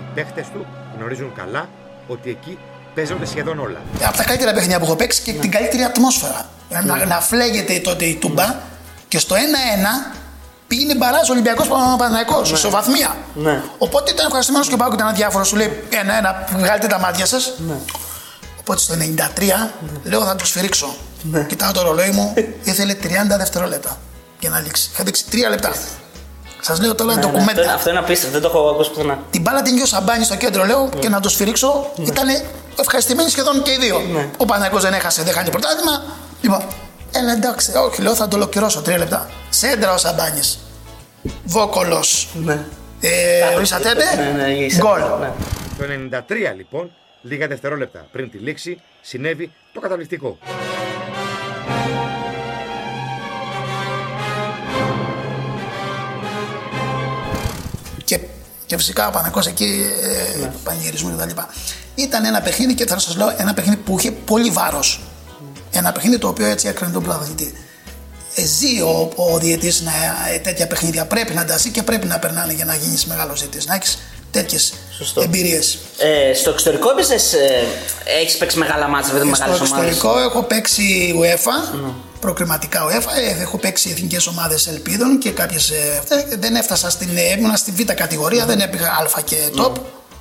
Οι παίχτες του γνωρίζουν καλά ότι εκεί παίζονται σχεδόν όλα. από τα καλύτερα παιχνίδια που έχω παίξει και την καλύτερη ατμόσφαιρα. Να, να φλέγεται τότε η τούμπα και στο 1-1 πήγαινε μπαράζ Ολυμπιακός Παναναναϊκό, Ναι. ισοβαθμία. Ναι. Οπότε ήταν ευχαριστημένος και ο Πάουκ ήταν αδιάφορο. Σου λέει ένα-ένα, βγάλετε τα μάτια σας. Ναι. Οπότε στο 93 λέω θα το σφυρίξω. Κοιτάω το ρολόι μου, ήθελε 30 δευτερόλεπτα για να λήξει. Είχα δείξει 3 λεπτά. Σας λέω τώρα Ναι, ναι, ντοκουμέντα. αυτό είναι- Αυτό είναι απίστευτο, δεν το έχω ακούσει πουθενά. Την μπάλα την νιώσα μπάνι στο κέντρο, λέω, και να το σφυρίξω. Ήταν ευχαριστημένοι σχεδόν και οι δύο. Ο Παναγιώ δεν έχασε, δεν χάνει πρωτάθλημα. Λοιπόν, έλα εντάξει, όχι, λέω θα το ολοκληρώσω τρία λεπτά. Σέντρα ο Σαμπάνης. Βόκολος. Ναι. Ε, ο Ισατέπε. Ναι, ναι, η Ισατέπε, Γκολ. ναι. Το 93 λοιπόν, λίγα δευτερόλεπτα πριν τη λήξη, συνέβη το καταπληκτικό. Και, και φυσικά ο Παναγιώ εκεί ε, Ναι. πανηγυρισμού κτλ. Ήταν ένα παιχνίδι και θα σας λέω ένα παιχνίδι που είχε πολύ βάρος. Ένα παιχνίδι το οποίο έτσι έκρινε τον πρωταθλητή. Ε, ζει ο, ο διαιτή να ε, τέτοια παιχνίδια πρέπει να τα ζει και πρέπει να περνάνε για να γίνεις μεγάλος διαιτή. Να έχεις τέτοιες εμπειρίες. Ε, στο εξωτερικό έπαιζε. Ε, έχεις παίξει μεγάλα μάτσα, βέβαια, Στο μεγάλες ομάδες; εξωτερικό έχω παίξει UEFA, προκριματικά UEFA, ε, έχω παίξει εθνικές ομάδες ελπίδων και κάποιες. δεν έφτασα στην. ε, ήμουνα στη β' κατηγορία, δεν έπηγα Α και top.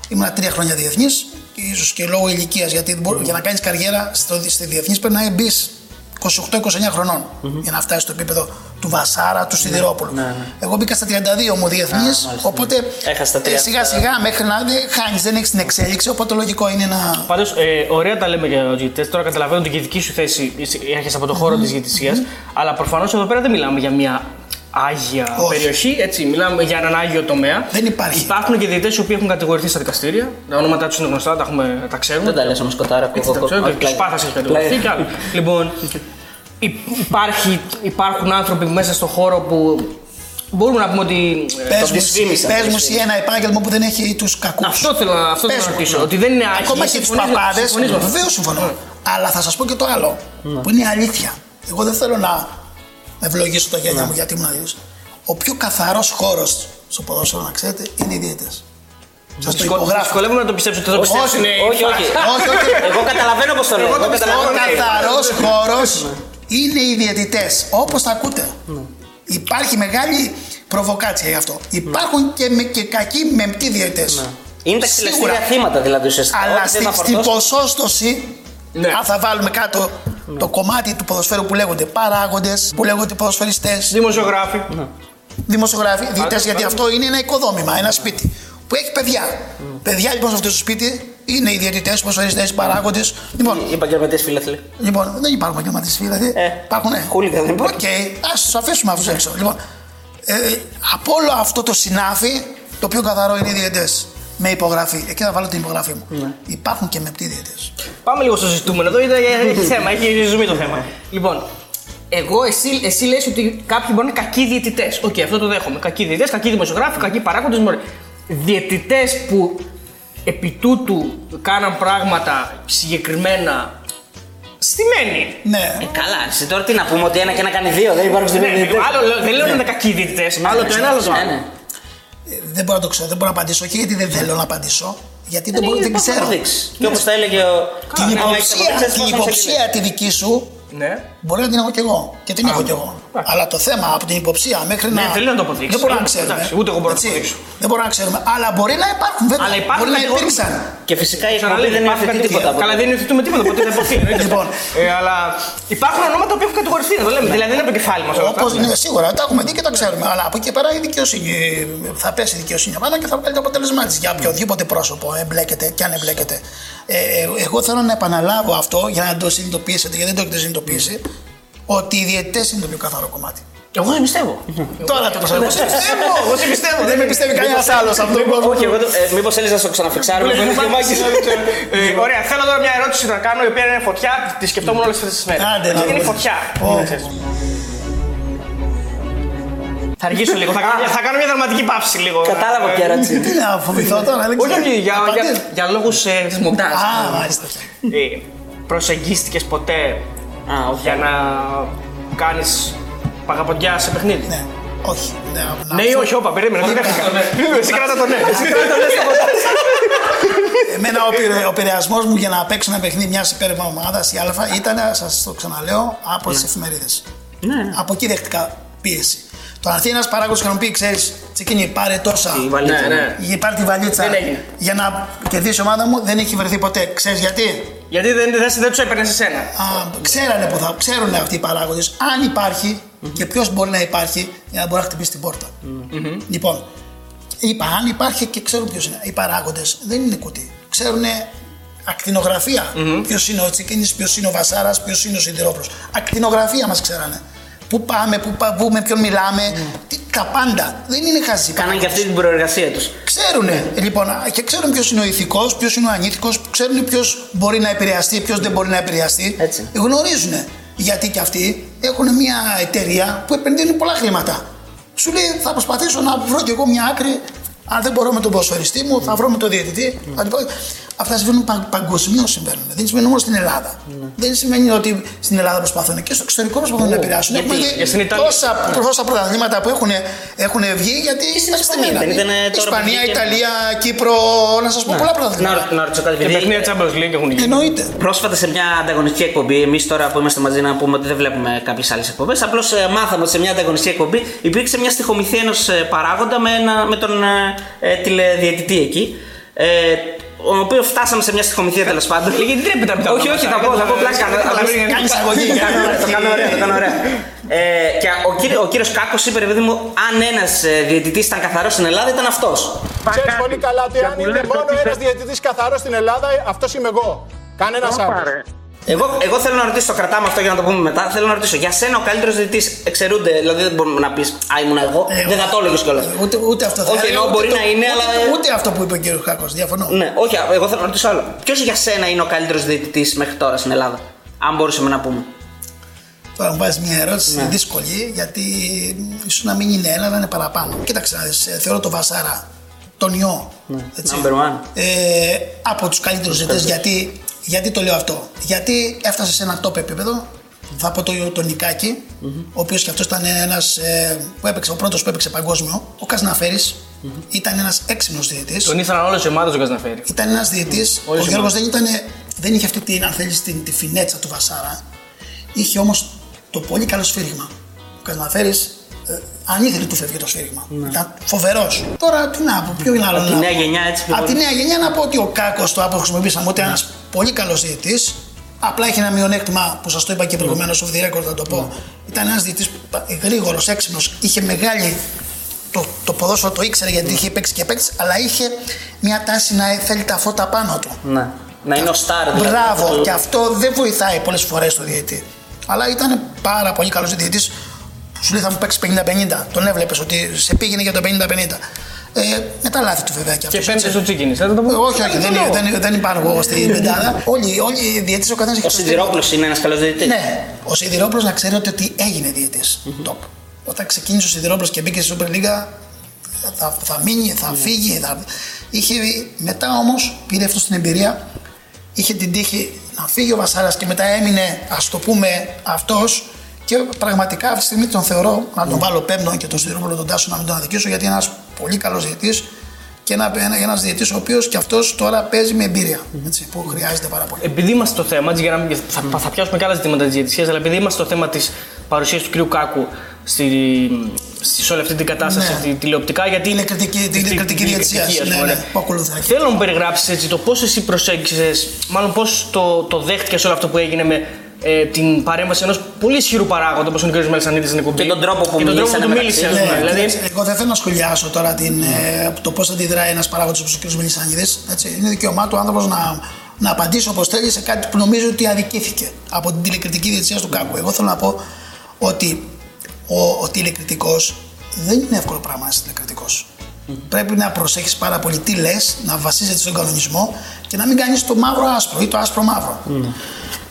Ήμουνα τρία χρόνια διεθνής, ίσως και λόγω ηλικίας. Γιατί δεν μπορεί- για να κάνεις καριέρα στο, στη διεθνής πρέπει να μπει 28-29 χρονών για να φτάσει στο επίπεδο του Βασάρα, του Σιδηρόπουλου. Εγώ μπήκα στα 32 μου διεθνής, οπότε Έχασε τα ε, τρία σιγά αυτά. σιγά μέχρι να χάνεις, δεν έχεις την εξέλιξη. Οπότε λογικό είναι να. Πάντως, ε, ωραία τα λέμε για του διαιτητέ. Τώρα καταλαβαίνω ότι και η δική σου θέση έρχεσαι από το χώρο της διαιτησία. Αλλά προφανώς εδώ πέρα δεν μιλάμε για μια άγια Όχι. περιοχή. Έτσι, μιλάμε για έναν άγιο τομέα. Δεν υπάρχει. Υπάρχουν και διαιτητέ οι οποίοι έχουν κατηγορηθεί στα δικαστήρια. Τα ονόματά τους είναι γνωστά, τα, έχουμε, τα ξέρουμε. Δεν τα λες όμως κοτάρα. Έτσι, τα ξέρω, και ο Σπάθας έχει κατηγορηθεί και άλλοι. Λοιπόν, υ- υπάρχει, υπάρχουν άνθρωποι μέσα στον χώρο που μπορούμε να πούμε ότι. ε, Πες το μου, δυσφήμισαν, πες μου το εσύ ένα επάγγελμα που δεν έχει τους κακούς. Αυτό θέλω να- αυτό θέλω να ρωτήσω, ότι δεν είναι άχοι. Ακόμα και τους Συμφωνείς με- παπάδες. συμφωνείς με αυτό. Βεβαίως συμφωνώ. Ναι. Αλλά θα σας πω και το άλλο. Που είναι η αλήθεια. Εγώ δεν θέλω να ευλογήσω τα γένια μου γιατί ήμουν αλήθεια. Ο πιο καθαρός χώρος στο ποδόσφαιρο, να ξέρετε, είναι οι διαιτέ. Σας το Δυσκολεύομαι υπογράφω. Δυσκολεύομαι να το πιστέψω ότι θα το Όχι, πιστέψουν. οι όχι, όχι. φans. όχι, όχι. Εγώ καταλαβαίνω πώς το λέω. Εγώ το Εγώ πιστεύω. Ο καταλαβαίνω. καθαρός χώρος είναι οι διαιτητές. Όπως τα ακούτε. Υπάρχει μεγάλη προβοκάτσια γι' αυτό. Υπάρχουν και, με, και κακοί μεμπτοί διαιτητές. Είναι τα εξιλαστήρια θύματα δηλαδή ουσιαστικά. Αλλά Ό,τι δεν στη, θα στην φορτώσει. ποσόστοση, Ναι. αν θα βάλουμε κάτω το κομμάτι του ποδοσφαίρου που λέγονται παράγοντες, που λέγονται ποδοσφαιριστές, Δημοσιογράφοι. δημοσιογράφοι, διαιτητές, Πάντως, γιατί πάντως. αυτό είναι ένα οικοδόμημα, ένα σπίτι που έχει παιδιά. Παιδιά λοιπόν σε αυτό το σπίτι είναι οι διαιτητές, οι ποδοσφαιριστές, οι παράγοντες. Λοιπόν, Οι επαγγελματίες φίλαθλοι. λοιπόν, δεν υπάρχουν επαγγελματίες δηλαδή. Ε, υπάρχουν, ναι. χούλιγκαν δεν υπάρχουν. Οκ, ας τους αφήσουμε αυτούς έξω. Λοιπόν, ε, από όλο αυτό το συνάφι, το πιο καθαρό είναι οι διαιτητές. Με υπογραφή. Εκεί θα βάλω την υπογραφή μου. Ναι. Υπάρχουν και μεμπτοί διαιτητές. Πάμε λίγο στο ζητούμενο εδώ, γιατί έχει θέμα, έχει ζουμί το θέμα. Λοιπόν, εγώ, εσύ, εσύ λες ότι κάποιοι μπορεί να είναι κακοί διαιτητές. Οκ, αυτό το δέχομαι. Κακοί διαιτητές, κακοί δημοσιογράφοι, κακοί παράγοντες. Διαιτητές που επί τούτου κάναν πράγματα συγκεκριμένα στημένοι. Ναι. Ε, καλά, εσύ τώρα τι να πούμε ότι ένα και ένα κάνει δύο, δεν υπάρχουν στην Ναι, διαιτητές. άλλο, λέω- δεν λέω να είναι κακοί διαιτητές. Άλλο το ένα, άλλο το Ναι, άλλο. Ναι. Ε, Δεν μπορώ να το ξέρω, δεν μπορώ να απαντήσω. Όχι γιατί δεν θέλω να απαντήσω, γιατί δεν, Ε, μπορώ, δεν υπάρχουν ξέρω. αποδείξεις. Και όπως τα έλεγε ο. Την Ναι, υποψία, έχεις την αποδείξεις, υποψία τη δική σου Ναι. Μπορεί να την έχω κι εγώ. Και την έχω κι εγώ. Αλλά το θέμα από την υποψία μέχρι Ναι, να. θέλει να το αποδείξει. Δεν μπορούμε να Ε, ξέρουμε. εντάξει, ούτε εγώ μπορώ να το Έτσι. αποδείξω. Δεν μπορούμε να ξέρουμε. Αλλά μπορεί να υπάρχουν βέβαια. Αλλά υπάρχουν μπορεί να κατηγορίες. υπήρξαν. Και φυσικά η εκπομπή Ξαναλέω, δεν υπάρχει υιοθετεί κάτι- τίποτα. από Καλά, το- δεν υιοθετούμε τίποτα, ποτέ δεν υποθεί. Λοιπόν. Ε, αλλά υπάρχουν ονόματα που έχουν κατηγορηθεί, να το λέμε. Δηλαδή δεν είναι από το κεφάλι μας. Όπως είναι σίγουρα, τα έχουμε δει και τα ξέρουμε. Αλλά από εκεί και πέρα η δικαιοσύνη θα πέσει η δικαιοσύνη απάνω και θα βγάλει το αποτέλεσμά της για οποιοδήποτε πρόσωπο εμπλέκεται και αν εμπλέκεται. Ε, ε, εγώ θέλω να επαναλάβω αυτό για να το συνειδητοποιήσετε, γιατί δεν το έχετε συνειδητοποιήσει, ότι οι διαιτητές είναι το πιο καθαρό κομμάτι. Εγώ δεν πιστεύω. Τώρα το πιστεύω. Εγώ σε πιστεύω. Δεν με πιστεύει κανένας άλλος από τον κόσμο. Όχι, εγώ μήπως θέλεις να στο ξαναφιξάρουμε. Ε, Ωραία, θέλω τώρα μια ερώτηση να κάνω η οποία είναι φωτιά. Τη σκεφτόμουν όλες αυτές τις μέρες. Άντε, να Είναι δούμε. φωτιά. Ω. Θα αργήσω λίγο. Θα κάνω, θα κάνω μια δραματική παύση λίγο. Κατάλαβα Ε, ποια ερώτηση. Τι να φοβηθώ τώρα, δεν Όχι, ξέρω. όχι, για, για, Απαντήσεις. για λόγους ε, τη μοντάζ. Α, μάλιστα. Ε, προσεγγίστηκες ποτέ Α, όχι. για να κάνεις παγαποντιά σε παιχνίδι. Ναι, όχι. Ναι, να- Ναι ή όχι, όπα, περίμενε. Δεν δέχτηκα. Εσύ κράτα το ναι. Εσύ κράτα το ναι στο μοντάζ. Εμένα ο, πειρε, ο πειρασμό μου για να παίξω ένα παιχνίδι μιας υπέρ ομάδα η Α ήταν, σας το ξαναλέω, από τις εφημερίδες. Ναι, ναι. Από εκεί δέχτηκα πίεση. Το να έρθει ένας παράγοντας και να μου πει, ξέρεις, Τσικίνη, πάρε τόσα. Τη βαλίτσα, Ναι, ναι. Για πάρει τη βαλίτσα. Δεν έγινε. Για να κερδίσει η ομάδα μου δεν έχει βρεθεί ποτέ. Ξέρεις γιατί; Γιατί δεν, δεν, δεν τους έπαιρνες σε σένα. Α, ξέρανε που θα, ξέρουν αυτοί οι παράγοντες αν υπάρχει και ποιος μπορεί να υπάρχει για να μπορεί να χτυπήσει την πόρτα. Λοιπόν, είπα αν υπάρχει και ξέρουν ποιος είναι. Οι παράγοντες δεν είναι κουτί. Ξέρουν ακτινογραφία. Ποιος είναι ο Τσικίνης, ποιος είναι ο Βασάρας, ποιος είναι ο Σιδηρόπλο. Ακτινογραφία μας ξέρανε. Πού πάμε, πού, πα- πού με ποιον μιλάμε, τι, τα πάντα. Δεν είναι χαζί. Κάναν και αυτή την προεργασία τους. Ξέρουνε λοιπόν και ξέρουν ποιος είναι ο ηθικός, ποιος είναι ο ανήθικος, ξέρουν ποιος μπορεί να επηρεαστεί, ποιος δεν μπορεί να επηρεαστεί. Έτσι. Γνωρίζουν. Γιατί και αυτοί έχουν μια εταιρεία που επενδύουν πολλά χρήματα. Σου λέει θα προσπαθήσω να βρω κι εγώ μια άκρη. Αν δεν μπορώ με τον ποσοριστή μου, θα βρω με τον διαιτητή. θα την πω. Αυτά συμβαίνουν πα, παγκοσμίως συμβαίνουν. Δεν συμβαίνουν μόνο στην Ελλάδα. Δεν σημαίνει ότι στην Ελλάδα προσπαθούν και στο εξωτερικό προσπαθούν να επηρεάσουν. Γιατί; Έχουμε δει Και στην Ιταλία. τόσα, τόσα πρωταθλήματα που έχουν, έχουν βγει γιατί στην Ισπανία δεν ήταν τώρα που Ισπανία, βγήκε- Ιταλία, Κύπρο, να σας πω πολλά πρωταθλήματα. Να, να ρωτήσω κάτι, Και επειδή παιχνίδια Champions League έχουν γίνει. Εννοείται. Πρόσφατα σε μια ανταγωνιστική εκπομπή, εμείς τώρα που είμαστε μαζί να πούμε ότι δεν βλέπουμε κάποιες άλλες εκπομπές. Απλώς μάθαμε ότι σε μια ανταγωνιστική εκπομπή υπήρξε μια στοιχομηθεία ενός παράγοντα με, ένα, με τον ε, ε, τηλεδιαιτητή εκεί. Ε, ο οποίο φτάσαμε σε μια στοιχομηθεία τέλο πάντων. Γιατί δεν τρέπεται από τα Όχι, όχι, θα πω, θα πω πλάκα. Κάνει εισαγωγή. Το κάνω ωραία, Το κάνω ωραία, το κάνω ωραία. Ε, και ο, κύριο, ο κύριος Κάκος είπε, ρε παιδί μου, αν ένας ε, διαιτητής ήταν καθαρός στην Ελλάδα ήταν αυτός. Ξέρει πολύ καλά ότι αν είναι μόνο ένα διαιτητή καθαρό στην Ελλάδα, αυτό είμαι εγώ. Κανένα άλλο. Εγώ, εγώ θέλω να ρωτήσω, το κρατάμε αυτό για να το πούμε μετά. Θέλω να ρωτήσω, για σένα ο καλύτερος διαιτητής εξαιρούνται, δηλαδή δεν μπορούμε να πεις Α, ήμουν εγώ, Εγώ- δεν θα το έλεγες κιόλας. Ούτε, ούτε αυτό θα Όχι, έλεγα, εννοώ ούτε μπορεί το- να είναι, ούτε, αλλά- Ούτε αυτό που είπε ο κύριος Κάκο. Διαφωνώ. Ναι, όχι, εγώ θέλω να ρωτήσω άλλο. Ποιος για σένα είναι ο καλύτερος διαιτητής μέχρι τώρα στην Ελλάδα, αν μπορούσαμε να πούμε; Τώρα μου βάζεις μια ερώτηση Ναι. δύσκολη γιατί ίσως να μην είναι ένα, να είναι παραπάνω. Κοίταξε, να δεις, ε, θεωρώ τον Βασάρα, τον Ιώ. έτσι, Number one. ε, από τους καλύτερους ζητέ. Γιατί, γιατί το λέω αυτό, Γιατί έφτασε σε ένα top επίπεδο. Θα πω το, τον νικακη ο οποίος και αυτός ήταν ένας ε, που έπαιξε, ο πρώτος που έπαιξε παγκόσμιο. Ο κασναφερη ήταν ένας έξυπνος διαιτητής. Τον ήθελαν όλες οι ομάδες ο Κασναφέρη. Ήταν ένας διαιτή. Ο Όλες οι Γιώργος ομάδες. δεν, ήταν, δεν είχε αυτή την, αν θέλεις, την, τη φινέτσα του Βασάρα. Είχε όμως το πολύ καλό σφύριγμα. Ο Κασναφέρης ε, αν ήθελε του φεύγει το σφύριγμα. Ήταν φοβερός. Τώρα τι να πω, ποιο είναι άλλο. Από τη να νέα πω. γενιά, έτσι, πιο Από τη πολύ. νέα γενιά να πω ότι ο Κάκος το άπο χρησιμοποιήσαμε ότι ένας πολύ καλός διαιτή. Απλά είχε ένα μειονέκτημα που σας το είπα και προηγουμένως, off the record θα το πω. Ήταν ένας διαιτή γρήγορος, έξυπνος, είχε μεγάλη το, το ποδόσφαιρο το ήξερε γιατί είχε παίξει και παίξει, αλλά είχε μια τάση να θέλει τα φώτα πάνω του. Ναι. Να είναι ο στάρ. δηλαδή. Μπράβο, Το- και αυτό δεν βοηθάει πολλές φορές το διαιτή. Αλλά ήταν πάρα πολύ καλός διαιτή. Σου λέει θα μου παίξει 50-50. Τον έβλεπες ότι σε πήγαινε για το 50-50. Ε, με τα λάθη του βέβαια και αυτός. Και πέμπτη στο τσίκινη. Θα το πω. Όχι, όχι, δεν, δεν, δεν υπάρχω εγώ στην πεντάδα. Όλοι, όλοι οι διαιτητές ο καθένας έχει Ο το στυλ Σιδηρόπουλος είναι ένας καλός διαιτητής. του. Ναι, ο Σιδηρόπουλος να ξέρει ότι, ότι έγινε διαιτή. Top. Όταν ξεκίνησε ο Σιδηρόπουλος και μπήκε στη Super League, θα, θα μείνει, θα φύγει. Θα... Είχε, μετά όμως πήρε αυτό στην εμπειρία, είχε την τύχη να φύγει ο Βασάρας και μετά έμεινε, ας το πούμε, αυτός. Και πραγματικά αυτή τη στιγμή τον θεωρώ να τον βάλω πέμπτον και τον Σιδηρόπουλο τον Τάσο να μην τον αδικήσω γιατί είναι ένας πολύ καλός διαιτή και ένα, ένα, ένας διαιτής ο οποίος και αυτός τώρα παίζει με εμπειρία. Έτσι, που χρειάζεται πάρα πολύ. Επειδή είμαστε στο θέμα, έτσι, για να, μην- θα, θα πιάσουμε και άλλα ζητήματα της διαιτησίας, αλλά επειδή είμαστε στο θέμα της παρουσίας του κ. Κάκου στη, στη, σε όλη αυτή την κατάσταση, Ναι. τη, τηλεοπτικά, γιατί. Τηλεκριτική, τη- τηλεκριτική διαιτησίας. τηλεκριτική, ας Ναι, πούμε, ναι, που ακολουθεί. Θέλω να μου περιγράψεις έτσι το πώς εσύ προσέγγισες, μάλλον πώς το, το δέχτηκες όλο αυτό που έγινε με ε, την παρέμβαση ενός πολύ ισχυρού παράγοντα όπως είναι ο κ. Μελισανίδης στην εκπομπή. Και τον τρόπο που και τον τρόπο μιλήσανε που του μεταξύ μίλησε, τους. ας πούμε. Ναι, Δηλαδή, κοίταξε, εγώ δεν θέλω να σχολιάσω τώρα την, ε, το πώς αντιδράει ένας παράγοντας όπως ο κ. Μελισανίδης. Είναι δικαίωμά του άνθρωπος να, να απαντήσει όπως θέλει σε κάτι που νομίζει ότι αδικήθηκε από την τηλεκριτική διαιτησία του Κάκου. Εγώ θέλω να πω ότι ο, ο τηλεκριτικός δεν είναι εύκολο πράγμα να είσαι τηλεκριτικός. Πρέπει να προσέχεις πάρα πολύ τι λες, να βασίζεται στον κανονισμό και να μην κάνεις το μαύρο άσπρο ή το άσπρο μαύρο.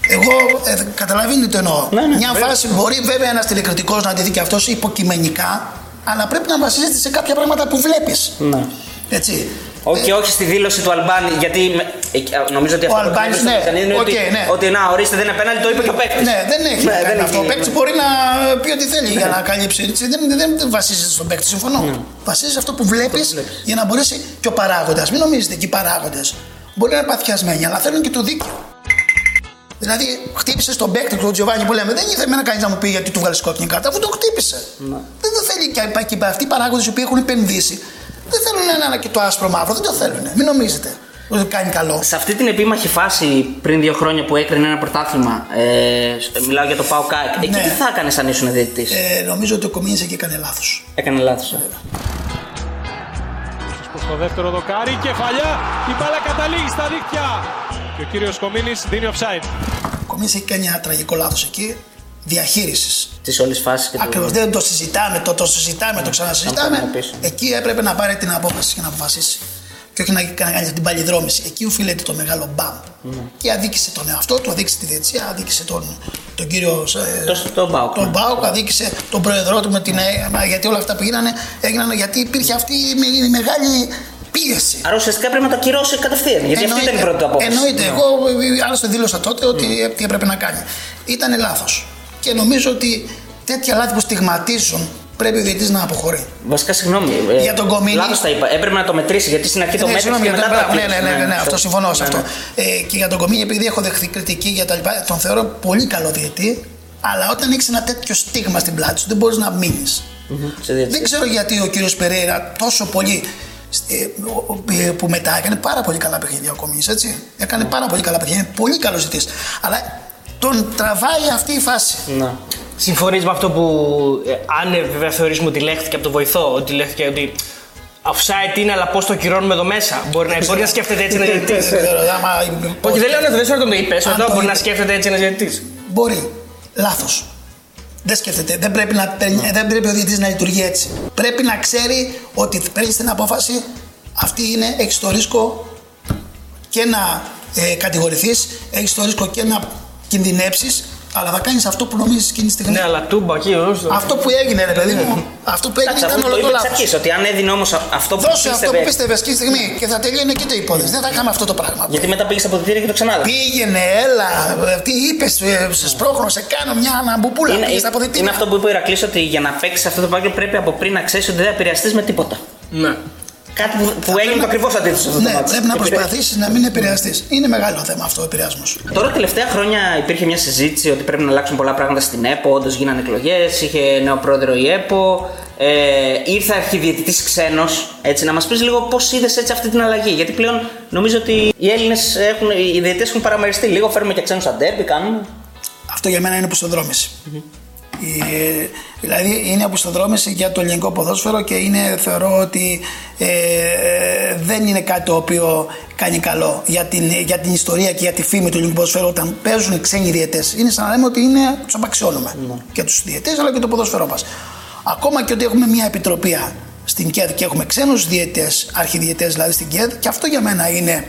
Εγώ ε, καταλαβαίνετε τι εννοώ. Μια φάση μπορεί βέβαια ένας τηλεκριτικός να αντιθεί και αυτός υποκειμενικά, αλλά πρέπει να βασίζεται σε κάποια πράγματα που βλέπεις. Ναι. Έτσι. Όχι, όχι στη δήλωση του Αλμπάνη, γιατί με- ε, ε, νομίζω ότι αυτό Ο που Αλμπάνης, δήλωσε ναι. το Μελισανίδη είναι ότι, Οκ, ναι. ότι να ορίστε δεν είναι απέναντι, το είπε και ο παίκτης. Ναι, δεν έχει να κάνει αυτό. Ο παίκτης μπορεί να πει ό,τι θέλει για να καλύψει. Έτσι, δεν, δεν, δεν βασίζεται στον παίκτη, συμφωνώ. Βασίζεται σε αυτό που βλέπεις για να μπορέσει και ο παράγοντας. Μην νομίζετε και οι παράγοντες Μπορεί να είναι παθιασμένοι, αλλά θέλουν και το δίκαιο. Δηλαδή, χτύπησε τον παίκτη του Τζοβάνι που λέμε. Δεν ήθελε να κάνει να μου πει γιατί του βγάλει κόκκινη κάρτα, αφού το χτύπησε. Ναι. Δεν το θέλει και, και αυτοί οι παράγοντες οι οποίοι έχουν επενδύσει. Δεν θέλουν ένα και το άσπρο μαύρο, δεν το θέλουν. Μην νομίζετε ότι κάνει καλό. Σε αυτή την επίμαχη φάση πριν δύο χρόνια που έκρινε ένα πρωτάθλημα, ε, μιλάω για το Πάο Κάκ, εκεί Ναι. τι θα έκανε αν ήσουν διαιτητή. Ε, νομίζω ότι ο Κομίνης εκεί έκανε λάθος. Έκανε λάθος. Προς το δεύτερο δοκάρι, κεφαλιά, η μπάλα καταλήγει στα δίχτυα. Και ο κύριος Κομίνης δίνει offside. Ο Κομίνης έχει κάνει ένα τραγικό λάθος εκεί διαχείρισης. Της όλης φάσης και Ακριβώς. Δεν το συζητάμε, το, το συζητάμε, το ξανασυζητάμε. πάμε πίσω. Εκεί έπρεπε να πάρει την απόφαση και να αποφασίσει. Και όχι να κάνει την παλιδρόμηση. Εκεί οφείλεται το μεγάλο μπαμ. Ναι. Και αδίκησε τον εαυτό του, αδίκησε τη διετησία, αδίκησε τον, τον κύριο. ε, Το- τον Μπάουκ, Τον ναι. Μπάουκ, αδίκησε τον πρόεδρό του με την. ε, Γιατί όλα αυτά που γίνανε έγιναν γιατί υπήρχε αυτή η με- η μεγάλη πίεση. Άρα ουσιαστικά πρέπει να το ακυρώσει κατευθείαν. Γιατί αυτή ήταν η πρώτη του απόφαση. Εννοείται. Ναι. Εγώ ε, άλλωστε δήλωσα τότε ότι Ναι. ε, τι έπρεπε να κάνει. Ήταν λάθος. Και νομίζω ότι τέτοια λάθη που στιγματίζουν πρέπει ο διαιτητής να αποχωρεί. Βασικά, συγγνώμη. ε, Για τον Κομίνη- Λάθος τα είπα. Έπρεπε να το μετρήσει γιατί στην αρχή το Ναι, μέτρησε συγγνώμη, και για μετά τον- το ναι, ναι, ακύρωσε. ναι, ναι, ναι, αυτό συμφωνώ σε Ναι, αυτό. ναι. Ε, και για τον Κομίνη, επειδή έχω δεχθεί κριτική για τα λοιπά, τον θεωρώ πολύ καλό διαιτή. Αλλά όταν έχεις ένα τέτοιο στίγμα στην πλάτη σου, δεν μπορείς να μείνεις. Μμμ, σε διαιτησία. Δεν ξέρω γιατί ο κύριος Περέιρα τόσο πολύ. Ε, ο- ο- ε, που μετά έκανε πάρα πολύ καλά παιχνίδια ο Κομίνης, έτσι. Έκανε πάρα πολύ καλά παιχνίδια. Είναι πολύ καλό ζητή. Αλλά τον τραβάει αυτή η φάση. Ναι. Συμφωνεί με αυτό που, ε, αν ε, βέβαια θεωρήσουμε ότι λέχθηκε από το βοηθό, ότι λέχθηκε ότι offside είναι, αλλά πώ το κυρώνουμε εδώ μέσα. Μπορεί να, μπορεί να σκέφτεται έτσι ένα διαιτητή. Δεν ξέρω, άμα- Όχι, δεν λέω να το δεν το είπε. Αν Ρωτάω, το μπορεί να είπε. σκέφτεται έτσι ένα διαιτητή. Μπορεί. Λάθο. Δεν σκέφτεται. Δεν πρέπει, να, παίρνει- δεν πρέπει ο διαιτητής να λειτουργεί έτσι. Πρέπει να ξέρει ότι παίρνει την απόφαση. Αυτή είναι, έχεις το ρίσκο και να ε, κατηγορηθείς, έχεις το ρίσκο και να κινδυνεύσει, αλλά θα κάνεις αυτό που νομίζεις εκείνη τη στιγμή. Ναι, αλλά τούμπα εκεί, ωστόσο. Αυτό που έγινε, ρε παιδί μου, αυτό που έγινε Εντάξει, ήταν αφού το όλο το είπε εξ λάθος. αρχής, ότι αν έδινε όμως αυτό που Δώσε αυτό που πίστευε. πίστευε εκείνη τη στιγμή και θα τελειώνει εκεί το υπόθεση. Δεν θα είχαμε αυτό το πράγμα. Γιατί μετά πήγες στα αποδητήρια και το ξανά. Πήγαινε, έλα, ε, τι είπες, σε σπρώχνω, σε κάνω μια αναμπουπούλα. Είναι, Πήγες στα αποδητήρια. είναι αυτό που είπε ο Ηρακλής ότι για να παίξεις αυτό το επάγγελμα πρέπει από πριν να ξέρεις ότι δεν θα επηρεαστείς με τίποτα. Ναι. Κάτι που, που έγινε το ακριβώς αντίθετο σε αυτό το Ναι, μάτι. πρέπει να προσπαθήσεις να μην επηρεαστείς. Είναι μεγάλο θέμα αυτό ο επηρεασμός. Τώρα τελευταία χρόνια υπήρχε μια συζήτηση ότι πρέπει να αλλάξουν πολλά πράγματα στην ΕΠΟ. Όντως γίνανε εκλογές, είχε νέο πρόεδρο η ΕΠΟ. Ε, ήρθε αρχιδιαιτητής ξένος. Έτσι, να μας πεις λίγο πώς είδες έτσι αυτή την αλλαγή. Γιατί πλέον νομίζω ότι οι Έλληνες έχουν, οι διαιτητές έχουν παραμεριστεί λίγο. Φέρουμε και ξένους στα ντέρμπι, κάνουμε. Αυτό για μένα είναι οπισθοδρόμηση. Ε, δηλαδή είναι οπισθοδρόμηση για το ελληνικό ποδόσφαιρο και είναι, θεωρώ ότι ε, δεν είναι κάτι το οποίο κάνει καλό για την, για την ιστορία και για τη φήμη του ελληνικού ποδοσφαίρου όταν παίζουν οι ξένοι διαιτές. Είναι σαν να λέμε ότι είναι, τους απαξιώνουμε και τους διαιτές αλλά και το ποδόσφαιρό μας. Ακόμα και ότι έχουμε μια επιτροπή στην ΚΕΔ και έχουμε ξένους διαιτές, αρχιδιαιτές δηλαδή στην ΚΕΔ και αυτό για μένα είναι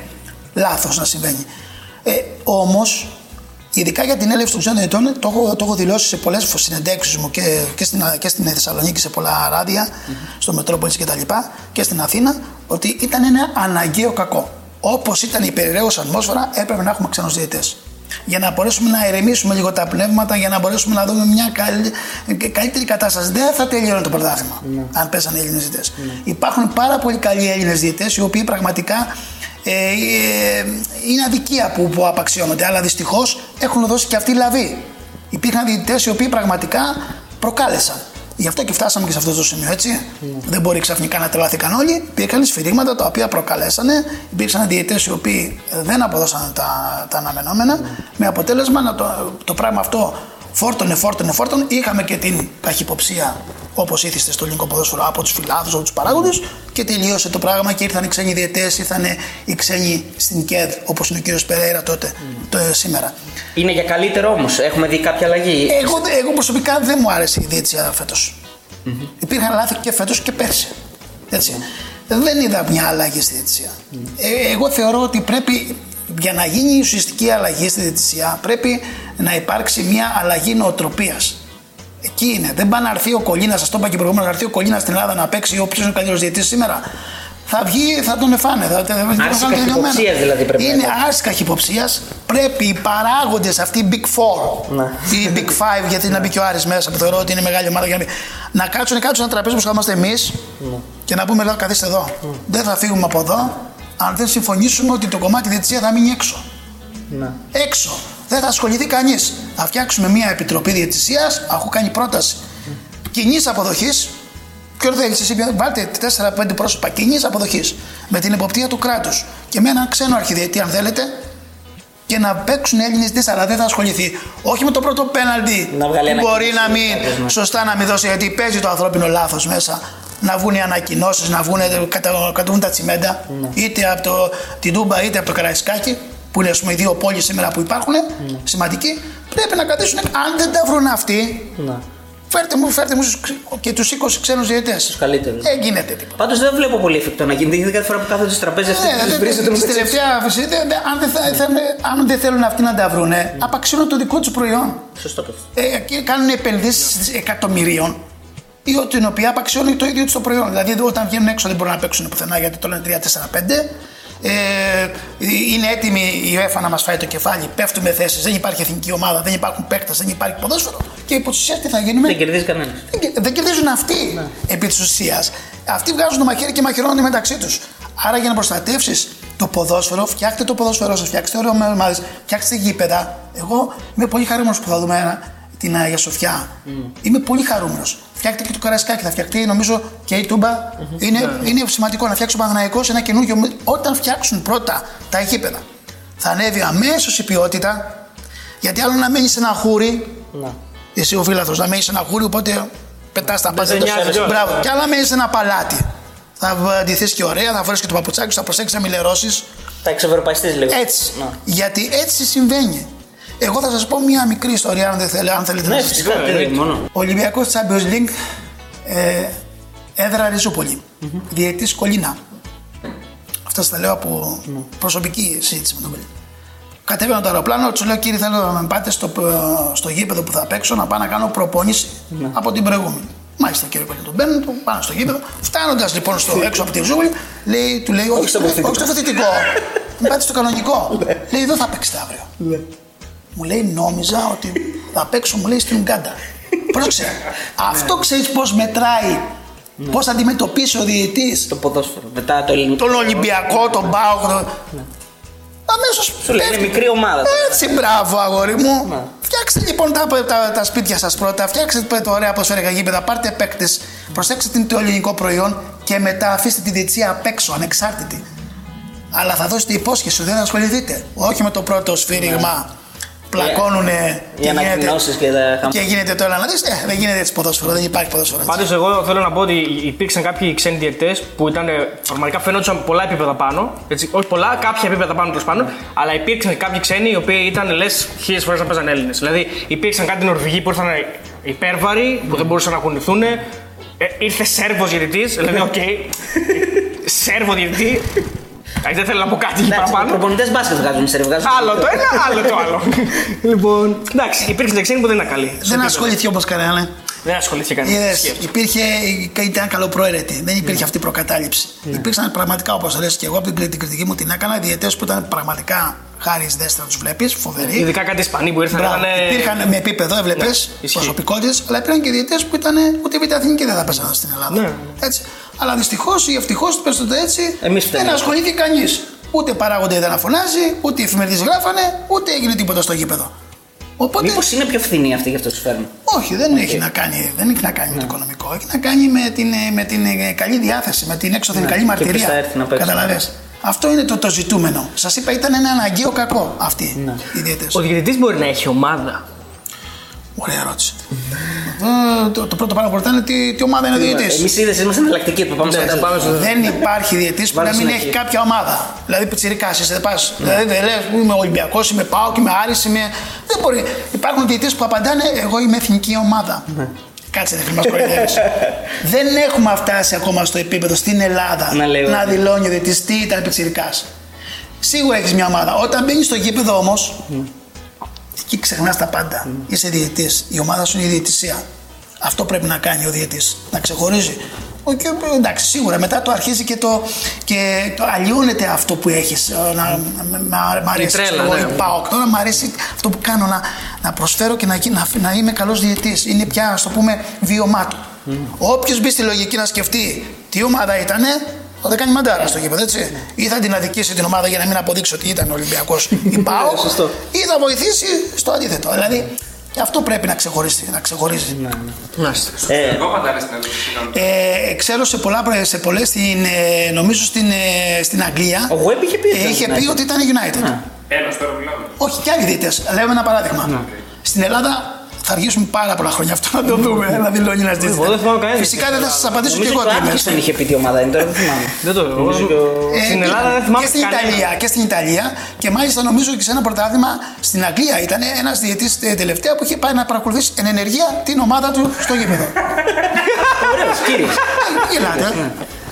λάθος να συμβαίνει. Ε, όμως Ειδικά για την έλευση των ξένων διαιτών, το έχω, το έχω δηλώσει σε πολλές συνεντεύξεις μου και, και, στην, και στην Θεσσαλονίκη σε πολλά ράδια, στο Μετρόπολης και τα λοιπά, και στην Αθήνα, ότι ήταν ένα αναγκαίο κακό. Όπως ήταν η περιραίωσα ατμόσφαιρα, έπρεπε να έχουμε ξένους διαιτέ. Για να μπορέσουμε να ηρεμήσουμε λίγο τα πνεύματα, για να μπορέσουμε να δούμε μια καλή, καλύτερη κατάσταση. Δεν θα τελειώνει το πρωτάθλημα αν πέσανε οι Έλληνες διαιτέ. Υπάρχουν πάρα πολύ καλοί Έλληνες διαιτέ, οι οποίοι πραγματικά ε, ε, είναι αδικία που, που απαξιώνονται, αλλά δυστυχώς έχουν δώσει και αυτοί λαβή. Υπήρχαν διαιτητές οι οποίοι πραγματικά προκάλεσαν. Γι' αυτό και φτάσαμε και σε αυτό το σημείο, έτσι. Δεν μπορεί ξαφνικά να τρελάθηκαν όλοι. Υπήρχαν σφυρίγματα τα οποία προκαλέσανε. Υπήρξαν διαιτητές οι οποίοι δεν αποδώσαν τα, τα αναμενόμενα. Με αποτέλεσμα να το, το πράγμα αυτό φόρτωνε, φόρτωνε, φόρτωνε. Είχαμε και την καχυποψία όπως ήθιστε στο ελληνικό ποδόσφαιρο από τους φιλάδου, από τους παράγοντες και τελείωσε το πράγμα και ήρθαν οι ξένοι διαιτές, ήρθαν οι ξένοι στην ΚΕΔ όπως είναι ο κύριος Περέιρα τότε, το, σήμερα. Είναι για καλύτερο όμως. Έχουμε δει κάποια αλλαγή; Εγώ, εγώ προσωπικά δεν μου άρεσε η διαιτησία φέτος. Υπήρχαν λάθη και φέτος και πέρσι. Έτσι. Δεν είδα μια αλλαγή στη διαιτησία. Ε, εγώ θεωρώ ότι πρέπει για να γίνει η ουσιαστική αλλαγή στη διαιτησία πρέπει να υπάρξει μια αλλαγή νοοτροπίας. Εκεί είναι. Δεν πάει να έρθει ο Κολίνα, σα το είπα και προηγούμενα, να έρθει ο Κολίνα στην Ελλάδα να παίξει όποιο είναι ο καλύτερο διαιτητή σήμερα. Θα βγει, θα τον εφάνε. Θα, θα, θα Άρση τον κάνουν τελειωμένο. καχυποψίας δηλαδή πρέπει να Είναι υπάρχει. άρση καχυποψία. Πρέπει οι παράγοντε αυτοί, οι Big Four, Ναι. οι Big Five, γιατί να μπει και ο Άρης μέσα, που θεωρώ ότι είναι μεγάλη ομάδα, για να, μπει, να κάτσουν κάτω σε ένα τραπέζι που είμαστε εμεί Ναι. και να πούμε: Λέω, καθίστε εδώ. Δεν θα φύγουμε από εδώ αν δεν συμφωνήσουμε ότι το κομμάτι διαιτησία θα μείνει έξω. Να. Έξω. Δεν θα ασχοληθεί κανείς. Θα φτιάξουμε μια επιτροπή διαιτησία. Έχω κάνει πρόταση κοινής αποδοχής. Ποιο θέλει, εσύ βάλτε 4-5 πρόσωπα κοινής αποδοχής με την εποπτεία του κράτους και με έναν ξένο αρχιδιετή, αν θέλετε, και να παίξουν Έλληνες δι, αλλά δεν θα ασχοληθεί. Όχι με το πρώτο πέναλτι. Να βγάλει που Μπορεί να ανακοίνωση, μην, ναι. σωστά να μην δώσει, γιατί παίζει το ανθρώπινο λάθος μέσα. Να βγουν οι ανακοινώσεις, να βγουν, κατα- κατεβούν τα τσιμέντα, Ναι. είτε από το, την Τούμπα είτε από το Καραϊσκάκι, που είναι ας πούμε, οι δύο πόλεις σήμερα που υπάρχουν, Ναι. σημαντικοί. Πρέπει να κρατήσουν. Αν δεν τα βρουν αυτοί, Να. φέρτε μου, φέρτε μου στους ξ- και τους 20 ξένους διαιτέ. Τους καλύτερους. Δεν γίνεται τίποτα. Πάντως δεν βλέπω πολύ εφικτό να γίνει. Γιατί κάθε φορά που κάθονται στο τραπέζι αυτοί Ναι, τους δεν- βρίζετε Στην μεταξύ τους. τελευταία φυσική, δεν- δεν- αν, δεν θα- θέλουν- αν δεν θέλουν αυτοί να τα βρουνε, απαξιώνουν το δικό τους προϊόν. Σωστό και αυτό. Ε, και κάνουν επενδύσεις εκατομμυρίων, ή την οποία απαξιώνουν το ίδιο του το προϊόν. Δηλαδή όταν βγαίνουν έξω δεν μπορούν να παίξουν πουθενά γιατί το λένε 3-4-5. Ε, είναι έτοιμη η UEFA να μας φάει το κεφάλι. Πέφτουμε θέσεις, δεν υπάρχει εθνική ομάδα, δεν υπάρχουν παίκτες, δεν υπάρχει ποδόσφαιρο. Και υπό τη ουσίας τι θα γίνουμε; Δεν κερδίζει κανένας. Δεν κε- Δεν κερδίζουν αυτοί επί της ουσίας. Αυτοί βγάζουν το μαχαίρι και μαχαιρώνονται μεταξύ τους. Άρα για να προστατεύσεις το ποδόσφαιρο, φτιάχτε το ποδόσφαιρό σας, φτιάξτε ωραίο ομάδε, φτιάξτε γήπεδα. Εγώ είμαι πολύ χαρούμενος που θα δούμε ένα, την Αγία Σοφιά. Είμαι πολύ χαρούμενος. Φτιάχτε και το Καρασκάκι, θα φτιαχτεί νομίζω και η Τούμπα. Είναι, είναι σημαντικό να φτιάξει ο Παναθηναϊκός ένα καινούργιο. Όταν φτιάξουν πρώτα τα γήπεδα, θα ανέβει αμέσως η ποιότητα. Γιατί άλλο να μένεις σε ένα χούρι, Να. εσύ ο φίλαθρος να μένεις σε ένα χούρι, οπότε πετάς τα πάντα. σε νοιάζει κιόλας. Μπράβο. Και άλλα μένεις σε ένα παλάτι. Θα αντιθεί και ωραία, θα φορέσεις και το παπουτσάκι σου, θα προσέξεις να μιλερώσεις. Τα εξευρωπαϊστείς λίγο. Έτσι. Να. Γιατί έτσι συμβαίνει. Εγώ θα σας πω μια μικρή ιστορία, αν, δεν θέλετε, αν θέλετε Ναι, να σας φυσικά. πω. τι, μόνο. Ολυμπιακός Champions League, ε, έδρα Ριζούπολη. Διετή Κολίνα. Αυτά στα λέω από προσωπική συζήτηση με τον παιδί. Κατέβαινα το αεροπλάνο, τους λέω κύριε, θέλω να με πάτε στο, στο γήπεδο που θα παίξω να πάω να κάνω προπόνηση από την προηγούμενη. Μάλιστα κύριε Κολίνα, τον παίρνω, τον πάω στο γήπεδο. Φτάνοντας λοιπόν στο έξω από τη Ριζούπολη, λέει, του λέει, όχι, στο όχι βοηθητικό. στο βοηθητικό. με πάτε στο κανονικό. λέει, εδώ θα παίξετε αύριο. Μου λέει, νόμιζα ότι θα παίξω, μου λέει, στην Ουγκάντα. Πρόσεξε. Αυτό ξέρεις πώς μετράει. Πώς θα αντιμετωπίσει ο διαιτή Το ποδόσφαιρο. Μετά το ελληνικό. τον Ολυμπιακό, τον Πάοκ. Τον... Αμέσως. Σου λέει, είναι μικρή ομάδα. Έτσι, μπράβο, αγόρι μου. Φτιάξτε λοιπόν τα, τα, τα σπίτια σας πρώτα, φτιάξτε το ωραία ποδοσφαιρικά γήπεδα, πάρτε παίκτες, προσέξτε την- το ελληνικό προϊόν και μετά αφήστε τη διετησία απ' έξω, ανεξάρτητη. Αλλά θα δώσετε υπόσχεση ότι δεν θα ασχοληθείτε. Όχι με το πρώτο σφύριγμα. Πλακώνουνε Οι ανακοινώσεις και τα και χαμόγελα. γίνεται το έλα να δεις, ε, δεν γίνεται έτσι ποδόσφαιρο, δεν υπάρχει ποδόσφαιρο. έτσι. Πάντως, εγώ θέλω να πω ότι υπήρξαν κάποιοι ξένοι διαιτητές που ήταν ε, πραγματικά φαινόντουσαν πολλά επίπεδα πάνω. Έτσι, όχι πολλά, κάποια επίπεδα πάνω τέλος πάντων. Αλλά υπήρξαν κάποιοι ξένοι οι οποίοι ήταν λες χίλιες φορές να παίζαν Έλληνες. Δηλαδή, υπήρξαν κάτι Νορβηγοί που ήρθαν υπέρβαροι, που δεν μπορούσαν να κουνηθούν. Ε, ήρθε Σέρβος διαιτητής, δηλαδή, οκ. Σέρβο διαιτητή. Ε, Δεν θέλω να πω κάτι εκεί Εντάξει, παραπάνω. προπονητές μπάσκετ βγάζουν σε βγάζουν. Άλλο το ένα, άλλο το άλλο. λοιπόν, εντάξει, υπήρξαν ξένοι που δεν είναι καλοί. Δεν ασχολήθηκε όπως κανένα. Δεν ασχολήθηκε κανεί. Είδες, υπήρχε, ήταν καλοπροαίρετη. Δεν υπήρχε αυτή η προκατάληψη. Υπήρξαν πραγματικά, όπως λες και εγώ από την κρι- την κριτική μου την έκανα, διαιτές που ήταν πραγματικά χάρη δέστα να τους βλέπεις, φοβεροί. Ειδικά κάτι Ισπανοί που ήρθαν. Μπράβο. ήταν, ε, Υπήρχαν με επίπεδο, έβλεπες Ναι, ισχύει. προσωπικότητες, αλλά υπήρχαν και διαιτές που ήταν ούτε β' εθνική δεν θα παίζανε στην Ελλάδα. Ναι. Έτσι. Αλλά δυστυχώς ή ευτυχώς, πε το έτσι, Εμείς φταίμε. δεν ασχολήθηκε κανείς. Ούτε παράγοντα δεν φωνάζει, ούτε οι εφημερίδες γράφανε, ούτε έγινε τίποτα στο γήπεδο. Οπότε. Μήπως είναι πιο φθηνή αυτή γι' αυτό του φέρνουν; Όχι, δεν έχει να κάνει, δεν έχει να κάνει με το οικονομικό. Έχει να κάνει με την, ε, με την ε, καλή διάθεση, με την έξωθεν Ναι, καλή και μαρτυρία. ποιος θα έρθει να παίξει. Καταλαβες. Αυτό είναι το, το ζητούμενο. Σας είπα, ήταν ένα αναγκαίο κακό αυτοί Ναι. οι διαιτές. Ο διαιτητής μπορεί να έχει ομάδα. Ωραία ερώτηση. Ε, το, το πρώτο πράγμα που ρωτάνε τι, τι ομάδα είναι ο διαιτητής. Εμείς είδες είμαστε εναλλακτικοί που πάμε στο Ναι, κατσίδι. πάμε στο- Δεν υπάρχει διαιτητής που Βάλε να μην συνέχεια. έχει κάποια ομάδα. Δηλαδή, πιτσυρικά, εσύ δεν πας. Δηλαδή, δεν λες, είμαι Ολυμπιακός, είμαι Πάο, είμαι Άρης, είμαι. Δεν μπορεί. Υπάρχουν διαιτητές που απαντάνε, εγώ είμαι εθνική ομάδα. Κάτσε, δεν μας κοροϊδεύεις. δεν έχουμε φτάσει ακόμα στο επίπεδο στην Ελλάδα Να λέω. να δηλώνει ο διαιτητής τι ήταν πιτσυρικά. Σίγουρα έχεις μια ομάδα. Όταν μπαίνεις στο γήπεδο όμως, εκεί ξεχνάς τα πάντα. Είσαι διαιτητής. Η ομάδα σου είναι η διαιτησία. Αυτό πρέπει να κάνει ο διαιτητής. Να ξεχωρίζει. Ο- Και, εντάξει, σίγουρα μετά το αρχίζει και το, και το αλλοιώνεται αυτό που έχεις. Να, να, μ' αρέσει. τρέλα, ξέρω εγώ, ναι. η ΠΑΟΚ. Τώρα μ' αρέσει αυτό που κάνω να, να προσφέρω και να, γι- να, να είμαι καλός διαιτητής. Είναι πια, ας το πούμε, βίωμά του. Όποιος μπει στη λογική να σκεφτεί τι ομάδα ήταν, θα τα κάνει μαντάρα στο γήπεδο, έτσι. Ή θα την αδικήσει την ομάδα για να μην αποδείξει ότι ήταν Ολυμπιακός ή πάω, Σωστό. ή θα βοηθήσει στο αντίθετο. Δηλαδή, και αυτό πρέπει να ξεχωρίσει. Να ξεχωρίσει. Ε, Εγώ πατέρα στην Ελλάδα. συγγνώμη. Ε, ξέρω σε, πολλά, σε πολλές στην, ε, νομίζω στην, ε, στην Αγγλία. Ο Webb είχε πει ότι ε, ήταν είχε πει United. ότι ήταν United. Ένας τώρα μιλάμε. Όχι, και άλλοι διαιτητές. Λέμε ένα παράδειγμα. Στην Ελλάδα θα αργήσουμε πάρα πολλά χρόνια αυτό να το δούμε. Να δηλώνει ένα διαιτητή. Εγώ δεν θυμάμαι κανένα Φυσικά δεν θα σας απαντήσω και Νομίζω εγώ και ο τι είμαι. Άτκινσον είχε πει τι ομάδα είναι, τώρα δεν θυμάμαι. Δεν το Νομίζω και ο- Ε, Στην πήγα Ελλάδα δεν θυμάμαι και στην κανένα. Ιταλία και στην Ιταλία και μάλιστα νομίζω και σε ένα πρωτάθλημα στην Αγγλία ήταν ένας διαιτητής τελευταία που είχε πάει να παρακολουθήσει εν ενεργεία την ομάδα του στο γήπεδο. Ωραίος, κύριος. Ε, Γελάτε.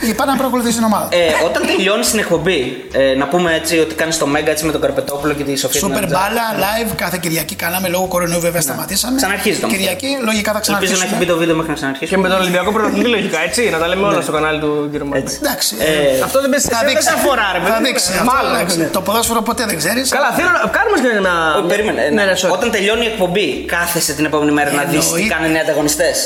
Είχε πάει να παρακολουθήσει την ομάδα. Ε, όταν τελειώνεις την εκπομπή, ε, να πούμε έτσι ότι κάνεις το Μέγκα έτσι με τον Καρπετόπουλο και τη Σοφία. Σούπερ Νατζά. μπάλα, live κάθε Κυριακή. Κάναμε λόγω κορονοϊού βέβαια σταματήσαμε. Ξαναρχίζει το Κυριακή λογικά θα Ελπίζω να έχει ξαναρχίσουμε. μπει το βίντεο μέχρι να ξαναρχίσει. Και με τον Ολυμπιακό πρωταθλητή λογικά, έτσι. Να τα λέμε όλα στο κανάλι του κ. Μάρκο. Εντάξει. Ε, Αυτό δεν πες- θα δεν δείξει. σε αφορά, ρε παιδί. Θα δείξει. Αυτό, Μάλλον. εντάξει. Το ποδόσφαιρο ποτέ δεν ξέρεις. Καλά, θέλω να κάνουμε και ένα. Όχι, περίμενε. Ναι, Ναι, ναι, sorry. Όταν τελειώνει η εκπομπή, κάθεσαι την επόμενη μέρα να δεις τι Εννοείται. κάνουν οι ανταγωνιστές.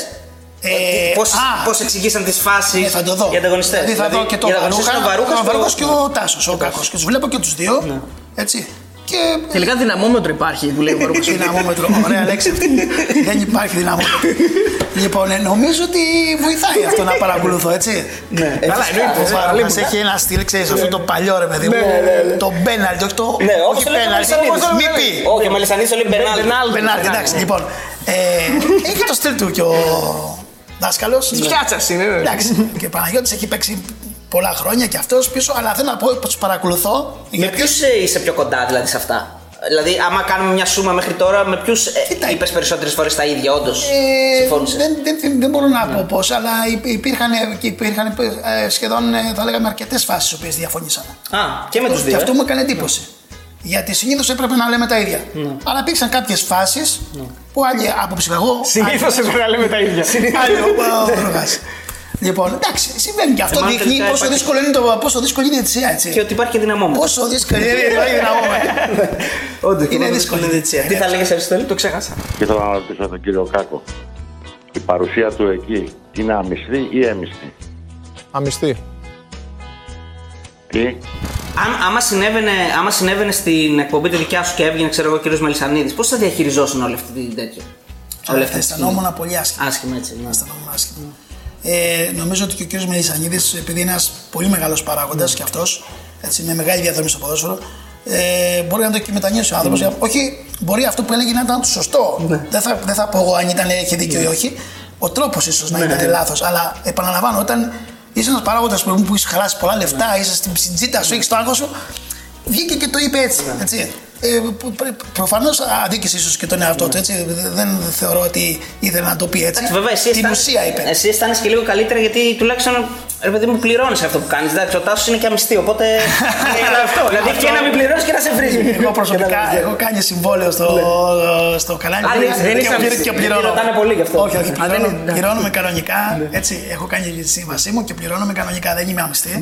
Ε, Πώ α, εξηγήσαν τι φάσει Ναι, θα το δω. οι ανταγωνιστέ. Δηλαδή θα δω και το Βαρούχα, ο Βαρούχα Βαρούχας και ο Τάσο, ο Κάκο. Και του βλέπω και του δύο. Έτσι. Και Τελικά δυναμόμετρο υπάρχει που λέει ο Βαρούχας. δυναμόμετρο. Ωραία λέξη αυτή. Δεν υπάρχει δυναμόμετρο. λοιπόν, ε, νομίζω ότι βοηθάει αυτό να παρακολουθώ, έτσι. Ναι. Καλά, εννοείται. Ο ε, Βαρούχας αλίμονο. έχει ένα στυλ, ξέρεις, αυτό το παλιό ρε παιδί μου. Ναι, ναι, ναι. Το πέναλτι, όχι το. Ναι, όχι όπως το λέει ο πέναλτι. Μελισσανίδης. Μη πει. Όχι, ο Μελισσανίδης το λέει Μπενάλτη. Πέναλτι, εντάξει, λοιπόν. ε, Έχει το στυλ του και ο δάσκαλος. Της πιάτσας είναι, ναι. Εντάξει. Και ο Παναγιώτης έχει παίξει πολλά χρόνια και αυτός πίσω, αλλά θέλω να πω πως του παρακολουθώ. Με γιατί- ποιους είσαι πιο κοντά δηλαδή σε αυτά; Δηλαδή, άμα κάνουμε μια σούμα μέχρι τώρα, με ποιους ε, είπες περισσότερες φορές τα ίδια, όντως. Ε, Συμφώνησες; δεν, δεν, δεν μπορώ να πω πώς, αλλά υπ- υπήρχαν, και υπήρχαν ε, σχεδόν, ε, θα λέγαμε, αρκετές φάσεις στις οποίες διαφωνήσαμε. Α, και με τους Και δύο. αυτό ε. μου έκανε εντύπωση. Γιατί συνήθω έπρεπε να λέμε τα ίδια. Ναι. Αλλά υπήρξαν κάποιε φάσει που άλλη άποψη εγώ. Συνήθω άλλη- έπρεπε να λέμε τα ίδια. άλλη ο- ο Ρογάς. Λοιπόν, εντάξει, συμβαίνει και αυτό Εμάς δείχνει τελικά πόσο υπάρχει- δύσκολο είναι, το, πόσο δύσκολη είναι η διετησία, έτσι. Και ότι υπάρχει και δυναμόμετρο. Πόσο δύσκολη είναι η δυναμόμετρο. Όντω, Είναι δύσκολη η διετησία. Τι θα λέγε, Αριστοτέλη. Το ξέχασα. Ήθελα να ρωτήσω τον κύριο Κάκο. Η παρουσία του εκεί είναι αμυστή ή έμιστη. Αμυστή. Τι. Αν, άμα, συνέβαινε, άμα συνέβαινε στην εκπομπή τη δικιά σου και έβγαινε, ξέρω εγώ, ο κύριος Μελισανίδης, πώς θα διαχειριζόσουν όλη αυτή την τέτοια; Όλη αυτή τη σκηνή. Αισθανόμουν πολύ άσχημα. Άσχημα έτσι. Ναι. Αισθανόμουν άσχημα. Ε, νομίζω ότι και ο κύριος Μελισανίδης, επειδή είναι ένας πολύ μεγάλος παράγοντας και αυτός, έτσι, με μεγάλη διαδρομή στο ποδόσφαιρο, ε, μπορεί να το και μετανιώσει ο άνθρωπος. Όχι, μπορεί αυτό που έλεγε να ήταν το σωστό. Δεν, θα, δεν θα πω εγώ αν ήταν, είχε δίκιο ή όχι. Ο τρόπος ίσως να Ναι. ήταν λάθος. Αλλά επαναλαμβάνω, όταν είσαι ένας παράγοντας που, που είσαι χαλάσει πολλά λεφτά, είσαι στην ψιτζίτα σου, έχεις το άγχος σου, βγήκε και το είπε έτσι. έτσι. Ε, Προφανώς αδίκησε ίσως και τον εαυτό του. Έτσι. Δεν θεωρώ ότι ήθελε να το πει έτσι. Εντάξει, βέβαια, εσύ Την αισθάν- ουσία είπε. Εσύ αισθάνεσαι και λίγο καλύτερα γιατί τουλάχιστον ρε παιδί μου πληρώνεις αυτό που κάνεις. Εντάξει, ο Τάσος είναι και αμυστή, οπότε. είναι αυτό. Δηλαδή και να μην πληρώνεις και να σε βρίζει. Εγώ προσωπικά έχω κάνει συμβόλαιο στο, στο κανάλι Α, δεν- δεν και, είσαι και, αμυστή. και πληρώνω. Γιατί ρωτάνε πολύ γι' αυτό. Όχι, όχι, Α, πληρώνω, δεν είναι- πληρώνομαι κανονικά. Έτσι, έχω κάνει τη σύμβασή μου και πληρώνομαι κανονικά. Δεν είμαι αμυστή.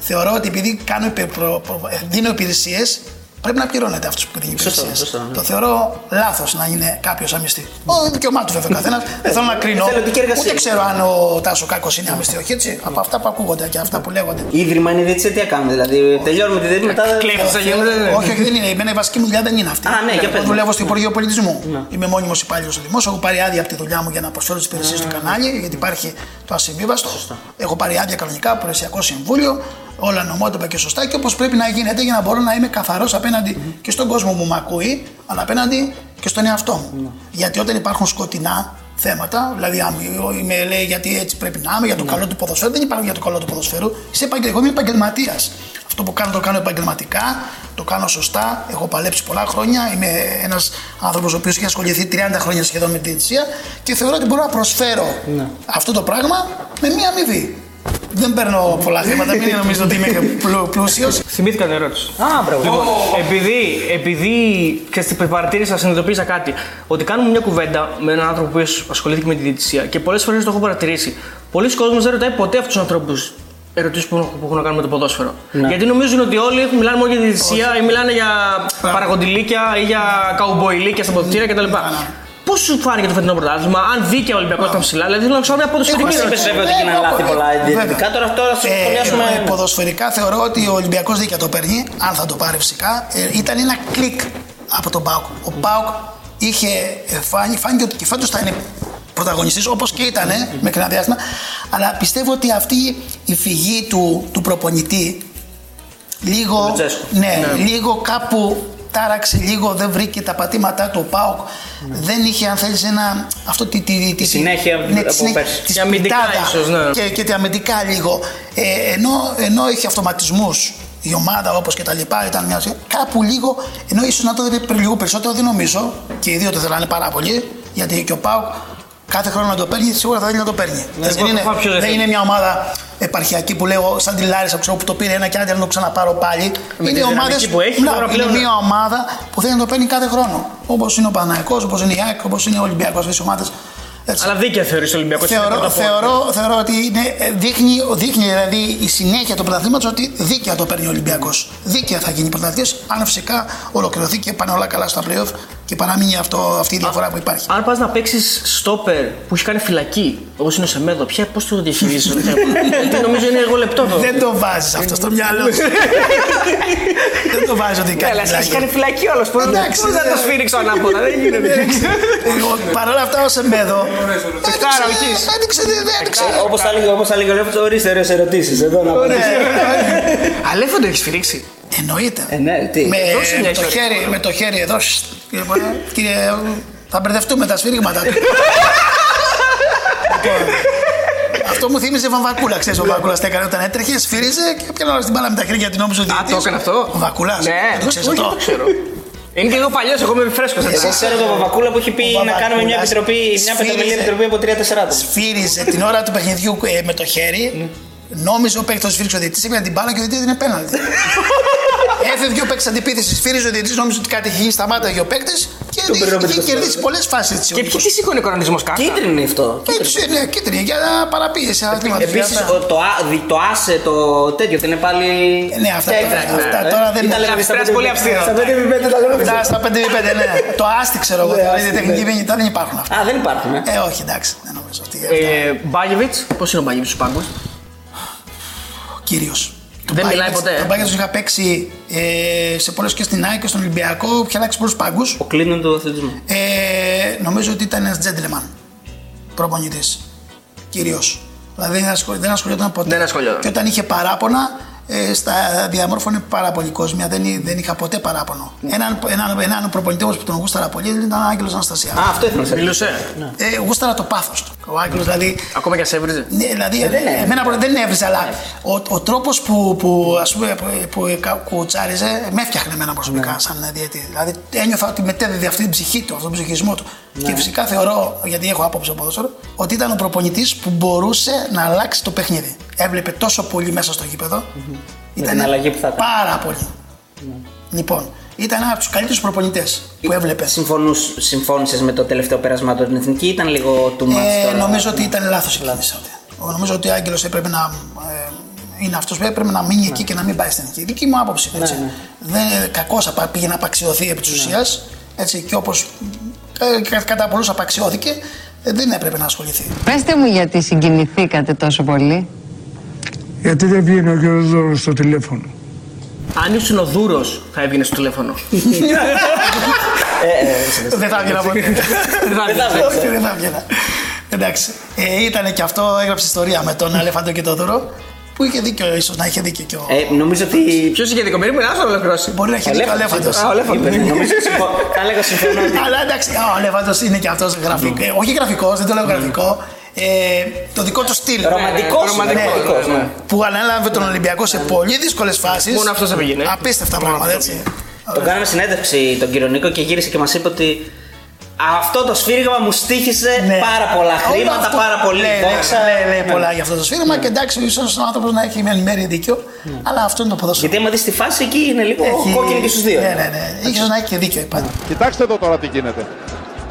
Θεωρώ ότι επειδή κάνω υπε- προ- προ- δίνω υπηρεσίες, πρέπει να πληρώνεται αυτός που δίνει Σωστό, υπηρεσίε. σωστό, ναι. Το θεωρώ λάθος να είναι κάποιος αμυστή. Ο δικαίωμά του βέβαια ο καθένας. Δεν θέλω να κρίνω. Εθελοντική εργασία. Ούτε ξέρω αν ο Τάσο Κάκος είναι αμυστή, όχι έτσι. Από αυτά που ακούγονται και αυτά που λέγονται. ίδρυμα είναι η διετησία, τι κάνουμε. Δηλαδή, τελειώνουμε τη διετησία μετά. Κλέφτες θα Ε, γίνονται. Όχι, όχι, δεν είναι. Εμένα η βασική μου δουλειά δεν είναι αυτή. Α, ναι, για Εγώ πες μου. δουλεύω στο Υπουργείο Πολιτισμού. Είμαι μόνιμος υπάλληλος στο δημόσιο. Έχω πάρει άδεια από τη δουλειά μου για να προσφέρω τις υπηρεσίες του κανάλι, γιατί υπάρχει το ασυμβίβαστο. Έχω πάρει άδεια κανονικά, προεσιακό συμβούλιο, όλα νομότυπα και σωστά και όπως πρέπει να γίνεται για να μπορώ να είμαι καθαρός απέναντι και στον κόσμο που με ακούει, αλλά απέναντι και στον εαυτό μου. Γιατί όταν υπάρχουν σκοτεινά θέματα, δηλαδή αν είμαι, λέει γιατί έτσι πρέπει να είμαι, για το καλό του ποδοσφαίρου, δεν υπάρχουν για το καλό του ποδοσφαίρου. Είσαι επαγγελ- εγώ είμαι επαγγελματίας. Αυτό που κάνω το κάνω επαγγελματικά, το κάνω σωστά. Έχω παλέψει πολλά χρόνια. Είμαι ένας άνθρωπος ο οποίος έχει ασχοληθεί 30 χρόνια σχεδόν με τη διαιτησία και θεωρώ ότι μπορώ να προσφέρω αυτό το πράγμα με μία αμοιβή. Δεν παίρνω πολλά χρήματα, μην νομίζετε ότι είμαι πλούσιος. Θυμήθηκα την ερώτηση. Α, μπράβο. Λοιπόν, επειδή, επειδή ξέρεις, τι παρατήρησα, συνειδητοποίησα κάτι. Ότι κάνουμε μια κουβέντα με έναν άνθρωπο που ασχολείται και με τη διαιτησία και πολλές φορές το έχω παρατηρήσει. Πολλοί κόσμοι δεν ρωτάει ποτέ αυτούς τους ανθρώπους ερωτήσεις που, που έχουν να κάνουν με το ποδόσφαιρο. Γιατί νομίζουν ότι όλοι έχουν, μιλάνε μόνο για τη διαιτησία ή μιλάνε για παραγοντιλίκια ή για καουμποϊλίκια στα ποδητήρια κτλ. Πώ σου φάνηκε το φετινό πρωτάθλημα, αν δίκαια ο Ολυμπιακός ήταν ψηλά, δηλαδή θέλω να ξέρω μια ποδοσφαιρική. Μας είπες, βέβαια, ότι γίνανε λάθη πολλά διαιτητικά. Τώρα, τώρα θα σχολιάσουμε. Ε, ποδοσφαιρικά θεωρώ ότι ο Ολυμπιακός δίκαια το παίρνει, αν θα το πάρει φυσικά. Ε, ήταν ένα κλικ από τον Πάουκ. Ο Πάουκ είχε ε, φάνει, φάνηκε ότι και φέτος θα είναι πρωταγωνιστής όπως και ήταν με ένα διάστημα αλλά πιστεύω ότι αυτή η φυγή του, του προπονητή λίγο, ναι, λίγο κάπου τάραξε λίγο, δεν βρήκε τα πατήματά του ο Πάοκ. Δεν είχε, αν θέλεις, ένα. Αυτό τη, τη, τη, συνέχεια ναι, από τη συνέχεια, πέρσι. της Και αμυντικά πιτάδα ίσως, ναι. Και, και τη αμυντικά λίγο. Ε, ενώ, ενώ είχε αυτοματισμούς η ομάδα όπως και τα λοιπά, ήταν μια. Κάπου λίγο, ενώ ίσως να το δείτε πριν λίγο περισσότερο, δεν νομίζω. Και οι δύο το θέλανε πάρα πολύ. Γιατί και ο Πάοκ κάθε χρόνο να το παίρνει, σίγουρα θα θέλει να το παίρνει. δεν, εγώ είναι, θα πάω πιο δεν δεύτερη. είναι μια ομάδα επαρχιακή που λέω σαν τη Λάρισα ξέρω, που το πήρε ένα και άντε να το ξαναπάρω πάλι. Με είναι τη ομάδες, δυναμική που έχει, Μπράβο, τώρα είναι πλέον- μια ομάδα που θέλει να το παίρνει κάθε χρόνο. Όπως είναι ο Παναγικός, όπως είναι η ΑΕΚ, όπως είναι ο Ολυμπιακός, αυτές οι ομάδες. Αλλά δίκαια θεωρείς ο Ολυμπιακό. Θεωρώ, θεωρώ, θεωρώ ότι είναι, ε, δείχνει, δείχνει δηλαδή η συνέχεια του πρωταθλήματος ότι δίκαια το παίρνει ο Ολυμπιακός. Δίκαια θα γίνει πρωταθλητής, αν φυσικά ολοκληρωθεί και πάνε όλα καλά στα playoff και παραμείνει αυτό, αυτή η διαφορά που υπάρχει. Αν πας να παίξεις στόπερ που έχει κάνει φυλακή, όπως είναι ο Σεμέδο, ποια πώς το διαχειρίζεις; Το θέμα. Γιατί νομίζω είναι εγώ λεπτό το. Δεν το βάζεις αυτό στο μυαλό σου. Δεν το βάζει ότι κάνει. Έλα, φυλακή. έχεις κάνει φυλακή όλος. Πώ Εντάξει, θα το ε, σφύριξω ανάποδα, δεν γίνεται. Εγώ, Παρ' όλα αυτά, ο Σεμέδο. Παιχτάρα, οχής. Έδειξε, δεν έδειξε. Όπως θα έλεγε, όπως θα έλεγε ο Λέφος, ορίστε ωραίες ερωτήσεις. Εδώ να πω. Αλέφαντο έχεις σφυρίξει. Εννοείται. Ε, ναι, τι. Με, Δώσε μια με, το ιστορία. χέρι, με το χέρι εδώ. σστ, Κύριε, Μωρέ, κύριε, θα μπερδευτούμε τα σφύριγματα του. Λοιπόν, Αυτό μου θύμιζε Βαμβακούλα. Ξέρεις, ο Βαμβακούλας τα έκανε όταν έτρεχε, σφύριζε και πιάνει όλα στην μπάλα με τα χέρια την νόμιζε ότι. Α, το έκανε αυτό; Ο Βαμβακούλας. Ναι, το ξέρεις όχι, αυτό; το ξέρω. Είναι και εγώ παλιός, εγώ είμαι φρέσκος. Εγώ ξέρω τον Παπακούλα που έχει πει Ο να κάνουμε μια Παπακούλας επιτροπή, μια σφύριζε. πενταμελή επιτροπή από 3-4 άτομα. Σφύριζε την ώρα του παιχνιδιού ε, με το χέρι. Νόμιζε ο παίκτη σφύριξε ο διαιτητή, έπαιρνε την μπάλα και ο διαιτητής είναι πέναλτι. Έφευγε ο παίκτη αντιπίθεσης, σφύριζε ο διαιτητής, νόμιζε ότι κάτι είχε γίνει, σταμάταγε ο παίκτης και Τον πήρε ο είχε παιδικός κερδίσει στραβός. πολλές φάσεις. Και ποιο τι σήκωνε ο κανονισμό κάτω. Κίτρινο είναι αυτό. Έτσι, ναι, κίτρινη για παραπίεση. αθλήματα. Επίσης Για αυτά. το, α- δι- το άσε το τέτοιο δεν είναι πάλι. Ναι, αυτά, Και τώρα- έκρακτα, αυτά ε. τώρα δεν Ή τα είναι. λέγαμε στα Αυστράς, 5v5. πολύ αυστηρό. Στα 5v5 τα λέγαμε. Αυτά στα 5v5, ναι. Το άστι ξέρω εγώ. Ναι, δηλαδή, άστι, τεχνική ναι. βινιτά δεν υπάρχουν αυτά. Α, δεν υπάρχουν. ε. Ε, όχι, εντάξει, δεν νομίζω ότι. Ε, Μπάγεβιτς, πώς είναι ο Μπάγεβιτς στους πάγκους; Κύριος. Δεν μιλάει ποτέ. Τον Μπάγκετ είχα παίξει ε, σε πολλές και στην ΑΕΚ και στον Ολυμπιακό. Είχε αλλάξει πολλούς πάγκους. Ο κλείνον του αθλητισμού. Ε, νομίζω ότι ήταν ένας gentleman προπονητής. Κυρίω. Δηλαδή δεν, ασχολ, δεν ασχολιόταν ποτέ. Δεν ασχολιόταν. Και όταν είχε παράπονα, ε, στα διαμόρφωνε πάρα πολύ κόσμια. Δεν, εί- δεν είχα ποτέ παράπονο. Έναν, έναν, έναν προπονητή όμως που τον γούσταρα πολύ ήταν ο Άγγελος Αναστασία. Α, αυτό ήθελα να σε ρωτήσω. Μιλούσε. Ε, γούσταρα το πάθος του. Ο Άγγελος δηλαδή. Ακόμα και σε έβριζε. Ναι, δηλαδή, Ε, δεν είναι. εμένα προ- δεν έβριζε, αλλά ο, ο τρόπος που, που, ας πούμε, που, που κα- κουτσάριζε με έφτιαχνε εμένα προσωπικά σαν διαιτή. Δηλαδή ένιωθα ότι μετέδιδε αυτή την ψυχή του, αυτόν τον ψυχισμό του. Και φυσικά θεωρώ, γιατί έχω άποψη από ποδόσφαιρο, ότι ήταν ο προπονητής που μπορούσε να αλλάξει το παιχνίδι. Έβλεπε τόσο πολύ μέσα στο γήπεδο. Με την αλλαγή που θα έκανε. Πάρα πολύ. Λοιπόν, ήταν ένα από τους καλύτερους προπονητές που έβλεπες. Συμφώνησες με το τελευταίο πέρασμα του την εθνική, ήταν λίγο του μάτς Ε, τώρα; νομίζω ότι ήταν λάθος η κίνηση αυτή. Εγώ Νομίζω ότι ο Άγγελος έπρεπε να. Ε, είναι αυτός που έπρεπε να μείνει εκεί και να μην πάει στην εθνική. Δική μου άποψη. Έτσι. ναι. Δεν, κακώς απα- πήγε να απαξιωθεί επί της ουσίας. Έτσι, και όπως ε, κατά πολλούς απαξιώθηκε, ε, δεν έπρεπε να ασχοληθεί. Πετε μου γιατί συγκινηθήκατε τόσο πολύ. Γιατί δεν βγαίνει ο κύριος Δώρος στο τηλέφωνο. Αν ήσουν ο Δούρος, θα έβγαινε στο τηλέφωνο. δεν θα έβγαινα ποτέ. Δεν θα έβγαινε. Όχι, δεν θα έβγαινα. Εντάξει. Ε, ήταν και αυτό, έγραψε ιστορία με τον Αλέφαντο και τον Δούρο. Που είχε δίκιο, ίσως να είχε δίκιο και ο. Ε, νομίζω ότι. Ποιος είχε δίκιο, περίμενε, άσο να ολοκληρώσει. Μπορεί να έχει δίκιο ο Αλέφαντο. Α, ο Αλέφαντος. Είπε, νομίζω ότι συμφω- Θα έλεγα συμφωνώ. ότι- Αλλά εντάξει, ο Αλέφαντο είναι και αυτός γραφικό. Ε, όχι γραφικός, δεν το λέω γραφικό. Ε, το δικό του στυλ. Ρομαντικός, Ναι, ρομαντικός, ναι, ναι. Που ανέλαβε τον Ολυμπιακό σε πολύ δύσκολες φάσεις. Μόνο αυτός θα πήγαινε. Απίστευτα πράγματα έτσι. Τον κάναμε συνέντευξη τον κύριο Νίκο και γύρισε και μας είπε ότι αυτό το σφύριγμα μου στήχησε πάρα πολλά Ναι. Όλο χρήματα, αυτό- πάρα πολύ λέει, δόξα. λέει, λέει Ναι. πολλά για αυτό το σφύριγμα και εντάξει, ίσως ο άνθρωπος να έχει μια μέρη δίκιο. Αλλά αυτό είναι το ποδόσφαιρο. Γιατί άμα δεις τη φάση εκεί είναι λίγο Έχει- κόκκινη και στους δύο. Ναι, ναι, ναι. Ίσως να έχει και δίκιο πάντα. Κοιτάξτε εδώ τώρα τι γίνεται.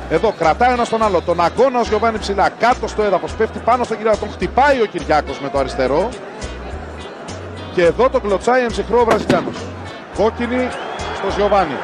Εδώ κρατάει ένα τον άλλο. Τον αγώνα ο Γιωβάνι ψηλά κάτω στο έδαφος. Πέφτει πάνω στον Κυριάκο. Τον χτυπάει ο Κυριάκος με το αριστερό. Και εδώ τον κλωτσάει εμψυχρό ο Βραζιλιάνος. Κόκκινη στο Γιωβάνι.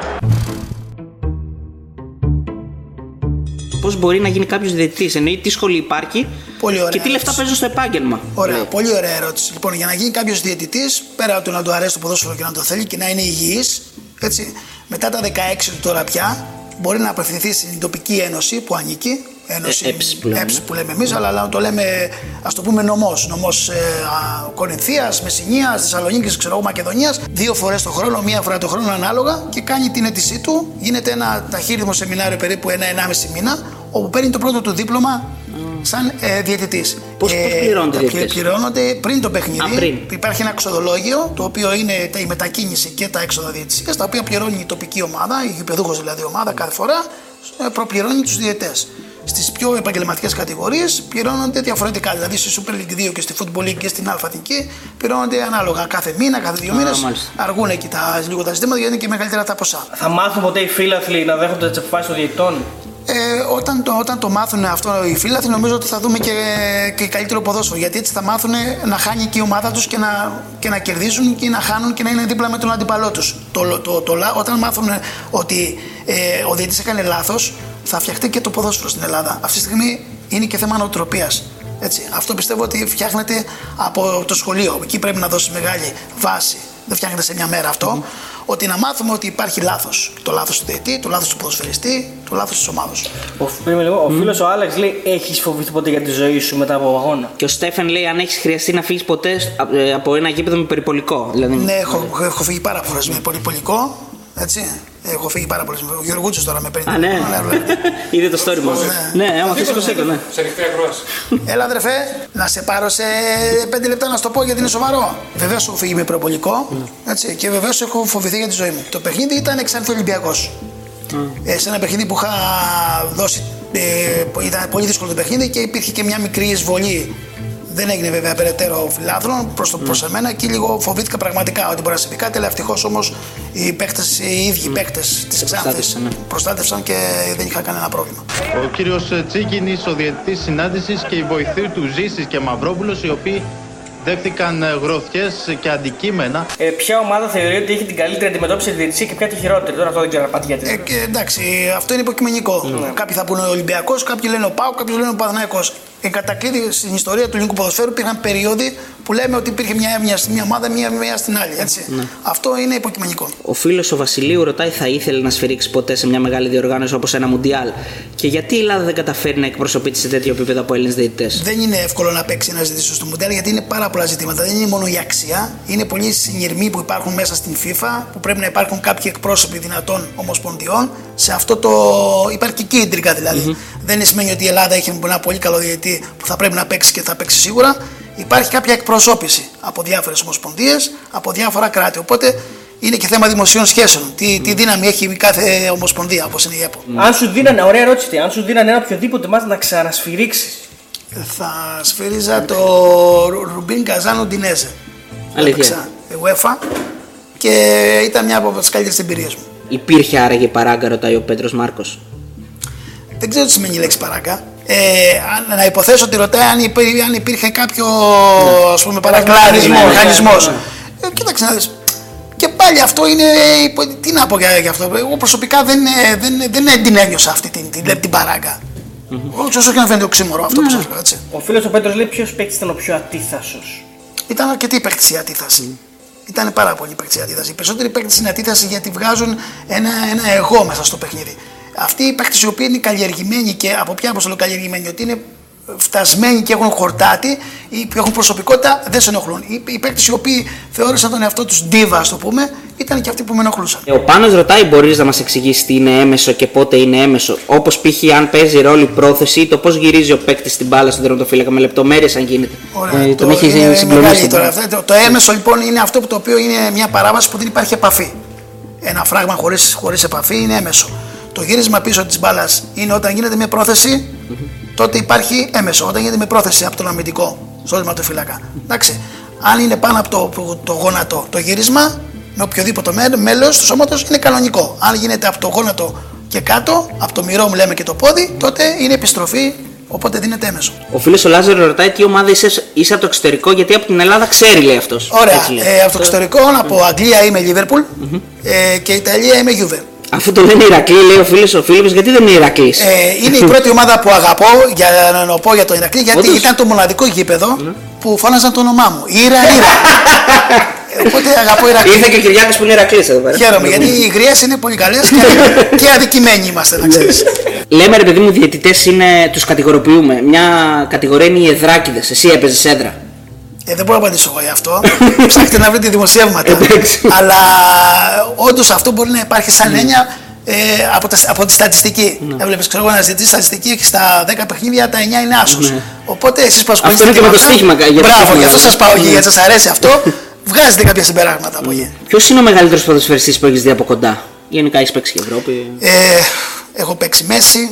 Πώς μπορεί να γίνει κάποιος διαιτητής, εννοεί τι σχολή υπάρχει Πολύ ωραία και τι λεφτά παίζουν στο επάγγελμα. Ωραία, λέει. πολύ ωραία ερώτηση. Λοιπόν, για να γίνει κάποιος διαιτητής, πέρα από το να του αρέσει το ποδόσφαιρο και να το θέλει και να είναι υγιής, έτσι, μετά τα 16 του τώρα πια μπορεί να απευθυνθεί στην τοπική ένωση που ανήκει. Ένωση Ε, έψης που λέμε, έψης που λέμε εμείς, αλλά το λέμε, ας το πούμε νομός. Νομός ε, Κορινθίας, Μεσσηνίας, Θεσσαλονίκης, ξέρω εγώ, Μακεδονίας. Δύο φορές το χρόνο, μία φορά το χρόνο ανάλογα και κάνει την αίτησή του. Γίνεται ένα ταχύρυθμο σεμινάριο περίπου ένα-ενάμιση μήνα, όπου παίρνει το πρώτο του δίπλωμα σαν ε, διαιτητής. Πώς- πώς πληρώνονται οι διαιτητές; Πληρώνονται πριν το παιχνίδι. Α, πριν. Υπάρχει ένα ξοδολόγιο, το οποίο είναι τα- η μετακίνηση και τα έξοδα διαιτησίας, τα οποία πληρώνει η τοπική ομάδα, η γηπεδούχος δηλαδή ομάδα κάθε φορά, ε, προπληρώνει τους διαιτητέ. Στις πιο επαγγελματικές κατηγορίες πληρώνονται διαφορετικά. Δηλαδή στη Super League 2 και στη Football League και στην Αλφατική πληρώνονται ανάλογα κάθε μήνα, κάθε δύο Α, μήνες. μάλιστα. Αργούν εκεί τα, λίγο τα ζητήματα γιατί είναι και μεγαλύτερα τα ποσά. Θα μάθουν ποτέ οι φίλαθλοι να δέχονται τις αποφάσεις των διαιτητών; Ε, όταν, το, όταν το μάθουν αυτό οι φίλαθλοι, νομίζω ότι θα δούμε και, και καλύτερο ποδόσφαιρο. Γιατί έτσι θα μάθουν να χάνει και η ομάδα τους και να, και να κερδίζουν και να χάνουν και να είναι δίπλα με τον αντίπαλό τους. Το, το, το, λα- όταν μάθουν ότι ε, ο διαιτητής έκανε λάθος, θα φτιαχτεί και το ποδόσφαιρο στην Ελλάδα. Αυτή τη στιγμή είναι και θέμα νοοτροπίας. Έτσι. Αυτό πιστεύω ότι φτιάχνεται από το σχολείο. Εκεί πρέπει να δώσει μεγάλη βάση. Δεν φτιάχνεται σε μια μέρα αυτό. Ότι να μάθουμε ότι υπάρχει λάθος. Το λάθος του διαιτή, το λάθος του ποδοσφαιριστή, το λάθος της ομάδα. Ο, περίμενε λίγο, ο φίλος ο Άλεξ λέει: Έχεις φοβηθεί ποτέ για τη ζωή σου μετά από αγώνα; Και ο Στέφεν λέει αν έχεις χρειαστεί να φύγεις ποτέ ε, από ένα γήπεδο με περιπολικό. Δηλαδή, Ναι, έχω, έχω φύγει πάρα πολλές με πολυπολικό. Έτσι. Έχω φύγει πάρα πολλέ. Ο Γιώργος τώρα με παίρνει. Α, ναι. Είδε το story μας. Ναι, άμα θες 20 ναι. Σε ανοιχτή ακρόαση. Έλα, αδερφέ, να σε πάρω σε πέντε λεπτά να σου το πω γιατί είναι σοβαρό. Βεβαίως έχω φύγει με προπολικό έτσι, και βεβαίως έχω φοβηθεί για τη ζωή μου. Το παιχνίδι ήταν εξάρτητο Ολυμπιακός. Ε, σε ένα παιχνίδι που είχα δώσει. Ε, ήταν πολύ δύσκολο το παιχνίδι και υπήρχε και μια μικρή εισβολή. Δεν έγινε βέβαια περαιτέρω φιλάθλων προς το προς εμένα και λίγο φοβήθηκα πραγματικά ότι μπορεί να συμβεί κάτι. Αλλά ευτυχώς όμως οι παίκτες, οι ίδιοι παίκτες της Ξάνθης Προστάτευσαν, ναι. προστάτευσαν και δεν είχα κανένα πρόβλημα. Ο κύριος Τσίκινης, ο διαιτητής συνάντησης και οι βοηθοί του Ζήσης και Μαυρόπουλος, οι οποίοι δέχτηκαν ε, γροθιές και αντικείμενα. Ε, ποια ομάδα θεωρεί ότι έχει την καλύτερη αντιμετώπιση στη διαιτησία και ποια τη χειρότερη. Τώρα αυτό δεν ξέρω να πάτε γιατί. Ε, και, εντάξει, αυτό είναι υποκειμενικό. Κάποιοι θα πούνε ο Ολυμπιακός, κάποιοι λένε ο Πάο, κάποιοι λένε ο Παναθυναϊκό. Εν κατακλείδη στην ιστορία του ελληνικού ποδοσφαίρου υπήρχαν περίοδοι που λέμε ότι υπήρχε μια έμνοια στην μία ομάδα, μία, μία στην άλλη. Έτσι. Ναι. Αυτό είναι υποκειμενικό. Ο φίλος ο Βασιλείου ρωτάει, θα ήθελε να σφυρίξει ποτέ σε μια μεγάλη διοργάνωση όπως ένα Μουντιάλ; Και γιατί η Ελλάδα δεν καταφέρει να εκπροσωπείται σε τέτοιο επίπεδο από Έλληνες διαιτητές; Δεν είναι εύκολο να παίξει ένα ζητήσω στο Μουντιάλ γιατί είναι πάρα πολλά ζητήματα. Δεν είναι μόνο η αξία, είναι πολλοί συνειρμοί που υπάρχουν μέσα στην FIFA που πρέπει να υπάρχουν κάποιοι εκπρόσωποι δυνατών ομοσπονδιών. Σε αυτό το. υπάρχει και εκεί η τρικα δηλαδή. Δεν σημαίνει ότι η Ελλάδα έχει ένα πολύ καλό διαιτητή που θα πρέπει να παίξει και θα παίξει σίγουρα. Υπάρχει κάποια εκπροσώπηση από διάφορες ομοσπονδίες, από διάφορα κράτη. Οπότε είναι και θέμα δημοσίων σχέσεων. Τι, τι δύναμη έχει η κάθε ομοσπονδία, όπως είναι η ΕΠΟ. Αν σου δίνανε, ωραία ερώτηση, αυτή, αν σου δίνανε ένα οποιοδήποτε μάτι να ξανασφυρίξεις. Θα σφύριζα το Ρου- Ρουμπίν Καζάνο Ντινέζε. Αλήθεια. Έπαιξα UEFA και ήταν μια από τις καλύτερες εμπειρίες μου. Υπήρχε άραγε παράγκα, ρωτάει ο Πέτρος Μάρκος. Δεν ξέρω τι σημαίνει η λέξη παράγκα. Ε, αν- να υποθέσω ότι ρωτάει αν, υπή- αν υπήρχε κάποιο ας πούμε, παρακλάδισμό, Ναι, ναι, ναι. μηχανισμός. Ε, κοίταξε να δεις. Και πάλι αυτό είναι. υπο- Τι να πω για, για αυτό. Εγώ προσωπικά δεν, ε, δεν, δεν την ένιωσα αυτή την, την, την παράγκα. Όχι όσο και να φαίνεται οξύμορο αυτό που σας λέω, έτσι. Ο φίλος ο Πέτρος λέει ποιος παίκτης ήταν ο πιο ατίθασος. Ήταν αρκετή παίκτη η αντίθεση. Ήταν πάρα πολύ παίκτη η αντίθεση. Οι περισσότεροι παίκτες είναι αντίθεση γιατί βγάζουν ένα, ένα εγώ μέσα στο παιχνίδι. Αυτοί οι παίκτες οι οποίοι είναι καλλιεργημένοι και από ποια πώ το λέω καλλιεργημένοι, ότι είναι φτασμένοι και έχουν χορτάτη ή που έχουν προσωπικότητα, δεν σε ενοχλούν. Οι, οι παίκτες οι οποίοι θεώρησαν τον εαυτό τους ντίβα, ας το πούμε, ήταν και αυτοί που με ενοχλούσαν. Ε, Ο Πάνος ρωτάει, μπορείς να μας εξηγήσεις τι είναι έμεσο και πότε είναι έμεσο; Όπως π.χ. αν παίζει ρόλο η πρόθεση ή το πώς γυρίζει ο παίκτης στην μπάλα στον τερματοφύλακα με λεπτομέρειες αν γίνεται. Ωραία, Ε, το τον έχει είναι συγκλονίσει. μεγάλη τώρα αυτό. Το, το έμεσο λοιπόν είναι αυτό που το οποίο είναι μια παράβαση που δεν υπάρχει επαφή. Ένα φράγμα χωρίς, χωρίς επαφή είναι έμεσο. Το γύρισμα πίσω της μπάλας είναι όταν γίνεται με πρόθεση, τότε υπάρχει έμεσο. Όταν γίνεται με πρόθεση από τον αμυντικό στο τερματοφύλακα. Εντάξει. Αν είναι πάνω από το, το γόνατο το γύρισμα, με οποιοδήποτε μέ- μέλος του σώματος είναι κανονικό. Αν γίνεται από το γόνατο και κάτω, από το μυρό μου λέμε και το πόδι, τότε είναι επιστροφή, οπότε δίνεται έμεσο. Ο φίλος ο Λάζαρος ρωτάει τι ομάδα είσαι, είσαι από το εξωτερικό, γιατί από την Ελλάδα ξέρει, λέει αυτός. Ωραία. Ε, από το εξωτερικό, από Αγγλία είμαι Liverpool ε, και Ιταλία είμαι Juve. Αφού το λένε Ηρακλή, λέει ο φίλος ο Φίλιππος, γιατί δεν είναι Ηρακλής; Ε, είναι η πρώτη ομάδα που αγαπώ για να πω για τον Ηρακλή, γιατί Όντως. ήταν το μοναδικό γήπεδο που φώναζαν το όνομά μου. Ήρα, Ήρα. Οπότε αγαπώ Ηρακλή. Ήρθε και ο Κυριάκος που είναι Ηρακλής εδώ πέρα. Χαίρομαι, γιατί οι γριέ είναι πολύ καλές και, και αδικημένοι είμαστε, να ξέρεις. Λέμε ρε παιδί μου, διαιτητές είναι, τους κατηγοροποιούμε. Μια κατηγορία είναι οι εδράκιδε. Εσύ έπαιζες έδρα. Ε, δεν μπορώ να απαντήσω εγώ γι' αυτό. Ψάχτε να βρείτε δημοσιεύματα. Αλλά όντως αυτό μπορεί να υπάρχει σαν έννοια ε, από, τα, από τη στατιστική. Έβλεπε, ξέρω εγώ, να ζητήσεις στατιστική και στα 10 παιχνίδια τα 9 είναι άσο. Ναι. Οπότε εσείς που Αυτό ασχολείστε είναι και με το αυτά, στοίχημα, για το Μπράβο, στοίχημα, γι' αυτό δηλαδή. σας πάω και Ναι. γιατί σας αρέσει αυτό. Βγάζετε κάποια συμπεράσματα από εκεί. Ποιος είναι ο μεγαλύτερος ποδοσφαιριστής που έχεις δει από κοντά; Γενικά έχεις παίξει και Ευρώπη. Ε, έχω παίξει Μέση,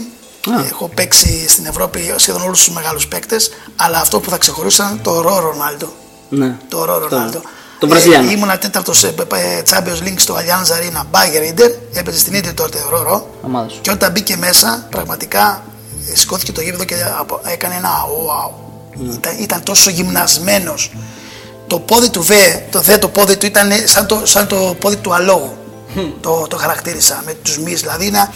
έχω παίξει στην Ευρώπη σχεδόν όλους τους μεγάλους παίκτες, αλλά αυτό που θα ξεχωρίσαν το Ρο Ρονάλντο. Ναι. Το Ρο Ρονάλντο. Τον Βραζιλιάνο. Ε, ήμουνα τέταρτος σε ε, Champions League στο Allianz Arena Bayern Inter, έπαιζε στην Inter τότε ο Ρο Ομάδας σου. Και όταν μπήκε μέσα, πραγματικά ε, σηκώθηκε το γήπεδο και απο- έκανε ένα wow. Ήταν, ήταν τόσο γυμνασμένος. Το πόδι του Βε, το δε το πόδι του ήταν σαν το, σαν το πόδι του αλόγου. το, το χαρακτήρισα με τους μυς, δηλαδή είναι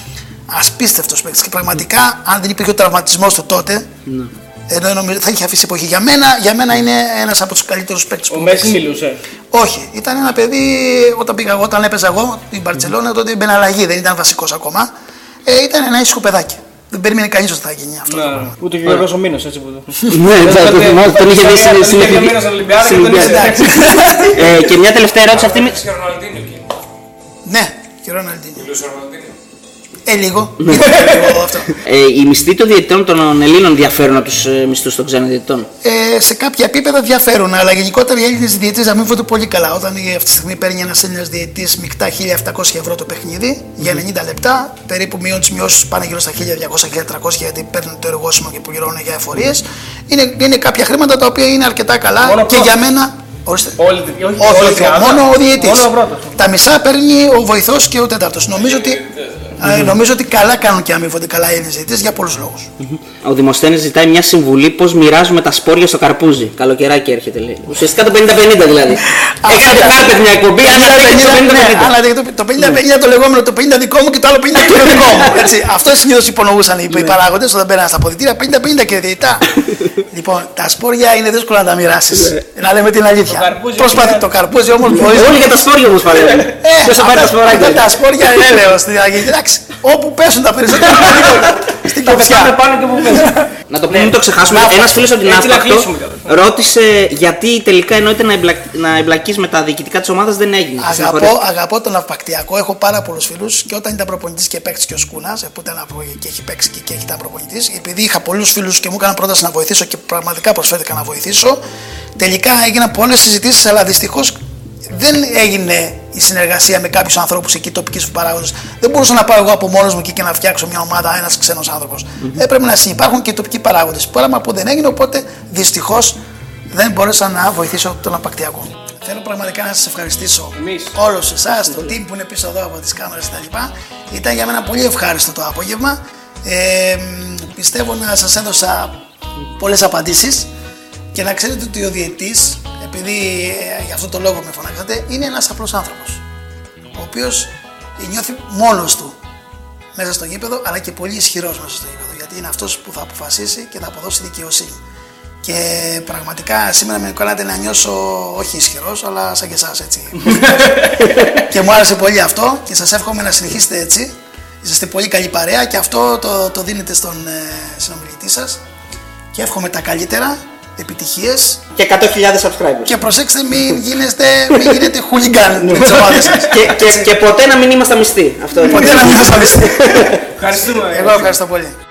ασπίστευτος παίκτης. Και πραγματικά, αν δεν υπήρχε ο τραυματισμός του τότε, Ναι. ενώ νομίζω θα είχε αφήσει εποχή. Για μένα, για μένα είναι ένας από τους καλύτερους παίκτες που Ο έχω Μέση παίξει. μιλούσε. Όχι, ήταν ένα παιδί όταν, πήγα, εγώ, όταν έπαιζα εγώ την Μπαρσελόνα, τότε μπαίνει αλλαγή, δεν ήταν βασικός ακόμα. Ε, ήταν ένα ήσυχο παιδάκι. Δεν περίμενε κανείς ότι θα γίνει αυτό. Ναι, ούτε και ο Γιώργος ο Μήνος, έτσι που το... Ναι, εντάξει, το θυμάμαι, τον είχε δει στην- στην εθνική- στην Ολυμπιάδα. Ε, Και μια τελευταία ερώτηση αυτή. με- Ναι, και ο Ροναλντίνιο. Ε, λίγο. Ναι. Λίγο αυτό. Ε, οι μισθοί των διαιτητών των Ελλήνων διαφέρουν από τους μισθούς των ξένων διαιτητών; Ε, σε κάποια επίπεδα διαφέρουν, αλλά γενικότερα οι Έλληνες διαιτητές να μην φαίνονται πολύ καλά. Όταν η- αυτή τη στιγμή παίρνει ένας Έλληνας διαιτητής μεικτά 1.700 ευρώ το παιχνίδι για 90 λεπτά, περίπου μειώνουν τις μειώσεις πάνε γύρω στα 1.200-1.300 γιατί παίρνουν το εργόσιμο και πληρώνουν για εφορίες. Είναι, είναι κάποια χρήματα τα οποία είναι αρκετά καλά Μόνο και πρώτος. για μένα. Ορίστε. Όλοι, όχι, Όχι, όλοι όχι, οι άλλοι. μόνο ο διαιτητής. Μόνο ο πρώτος. Τα μισά παίρνει ο βοηθός και ο τέταρτος. Νομίζω ότι, ε, νομίζω ότι καλά κάνουν και αμείβονται καλά οι Έλληνες διαιτητές για πολλούς λόγους. Ο Δημοσθένης ζητάει μια συμβουλή πώς μοιράζουμε τα σπόρια στο καρπούζι. Καλοκαιράκι έρχεται, λέει. Ουσιαστικά το 50-50 δηλαδή. Έκανατε κάρπετ μια εκπομπή, αν δεν το ναι, 50-50. αλλά το- το 50-50 το λεγόμενο, το 50 δικό μου και το άλλο 50 το δικό μου. Έτσι. Αυτό συνήθως υπονοούσαν οι, οι παράγοντε όταν μπαίναν στα αποδητήρια 50-50 και διαιτητά. λοιπόν, τα σπόρια είναι δύσκολο να τα μοιράσεις. να λέμε την αλήθεια. Προσπαθεί το καρπούζι όμως μπορεί. Όλοι για τα σπόρια όμως παλεύουν. Ποιος θα πάρει τα σποράκια. Αυτά τα σπόρια έλεος στην αρχή. Εντάξει, όπου πέσουν τα περισσότερα. στην κοψιά. πάνω και που πες. Να το πούμε, μην το ξεχάσουμε. Ναύπακτο. Ένας φίλος από την Έτσι να Ναύπακτο κλείσουμε καταρχάς. ρώτησε γιατί τελικά εννοείται να, εμπλακ... να εμπλακείς με τα διοικητικά της ομάδας δεν έγινε. Αγαπώ, αγαπώ τον ναυπακτιακό. Έχω πάρα πολλούς φίλους και όταν ήταν προπονητής και παίκτης και ο Σκούνας, που ήταν από και έχει παίξει και, και έχει ήταν προπονητής, επειδή είχα πολλούς φίλους και μου έκαναν πρόταση να βοηθήσω και πραγματικά προσφέρθηκα να βοηθήσω, τελικά έγιναν πολλές συζητήσεις, αλλά δυστυχώς δεν έγινε η συνεργασία με κάποιους ανθρώπους εκεί, τοπικού παράγοντε. Δεν μπορούσα να πάω εγώ από μόνος μου εκεί και να φτιάξω μια ομάδα, ένας ξένος άνθρωπος. Έπρεπε να συνεπάρχουν και οι τοπικοί παράγοντες. Πράγμα που δεν έγινε, οπότε δυστυχώς δεν μπόρεσα να βοηθήσω τον απακτιακό. Θέλω πραγματικά να σας ευχαριστήσω όλους εσάς, το team που είναι πίσω εδώ από τις κάμερες κτλ. Ήταν για μένα πολύ ευχάριστο το απόγευμα. Ε, μ, πιστεύω να σας έδωσα πολλές απαντήσεις και να ξέρετε ότι ο διαιτή, επειδή ε, για αυτό το λόγο με φωνάξατε, είναι ένας απλός άνθρωπος. Ο οποίος νιώθει μόνος του μέσα στο γήπεδο, αλλά και πολύ ισχυρός μέσα στο γήπεδο. Γιατί είναι αυτός που θα αποφασίσει και θα αποδώσει δικαιοσύνη. Και πραγματικά σήμερα με κάνατε να νιώσω όχι ισχυρός, αλλά σαν και εσάς έτσι. και μου άρεσε πολύ αυτό και σας εύχομαι να συνεχίσετε έτσι. Είσαστε πολύ καλή παρέα και αυτό το, το δίνετε στον ε, συνομιλητή σας. Και εύχομαι τα καλύτερα, επιτυχίες. Και 100.000 subscribers. Και προσέξτε, μην γίνεστε, μην γίνετε χουλιγκάν με τις ομάδες σας. και, και, και ποτέ να μην είμαστε μισθοί. Αυτό είναι. Ποτέ να μην είμαστε μισθοί. Ευχαριστούμε. Εγώ ευχαριστώ πολύ.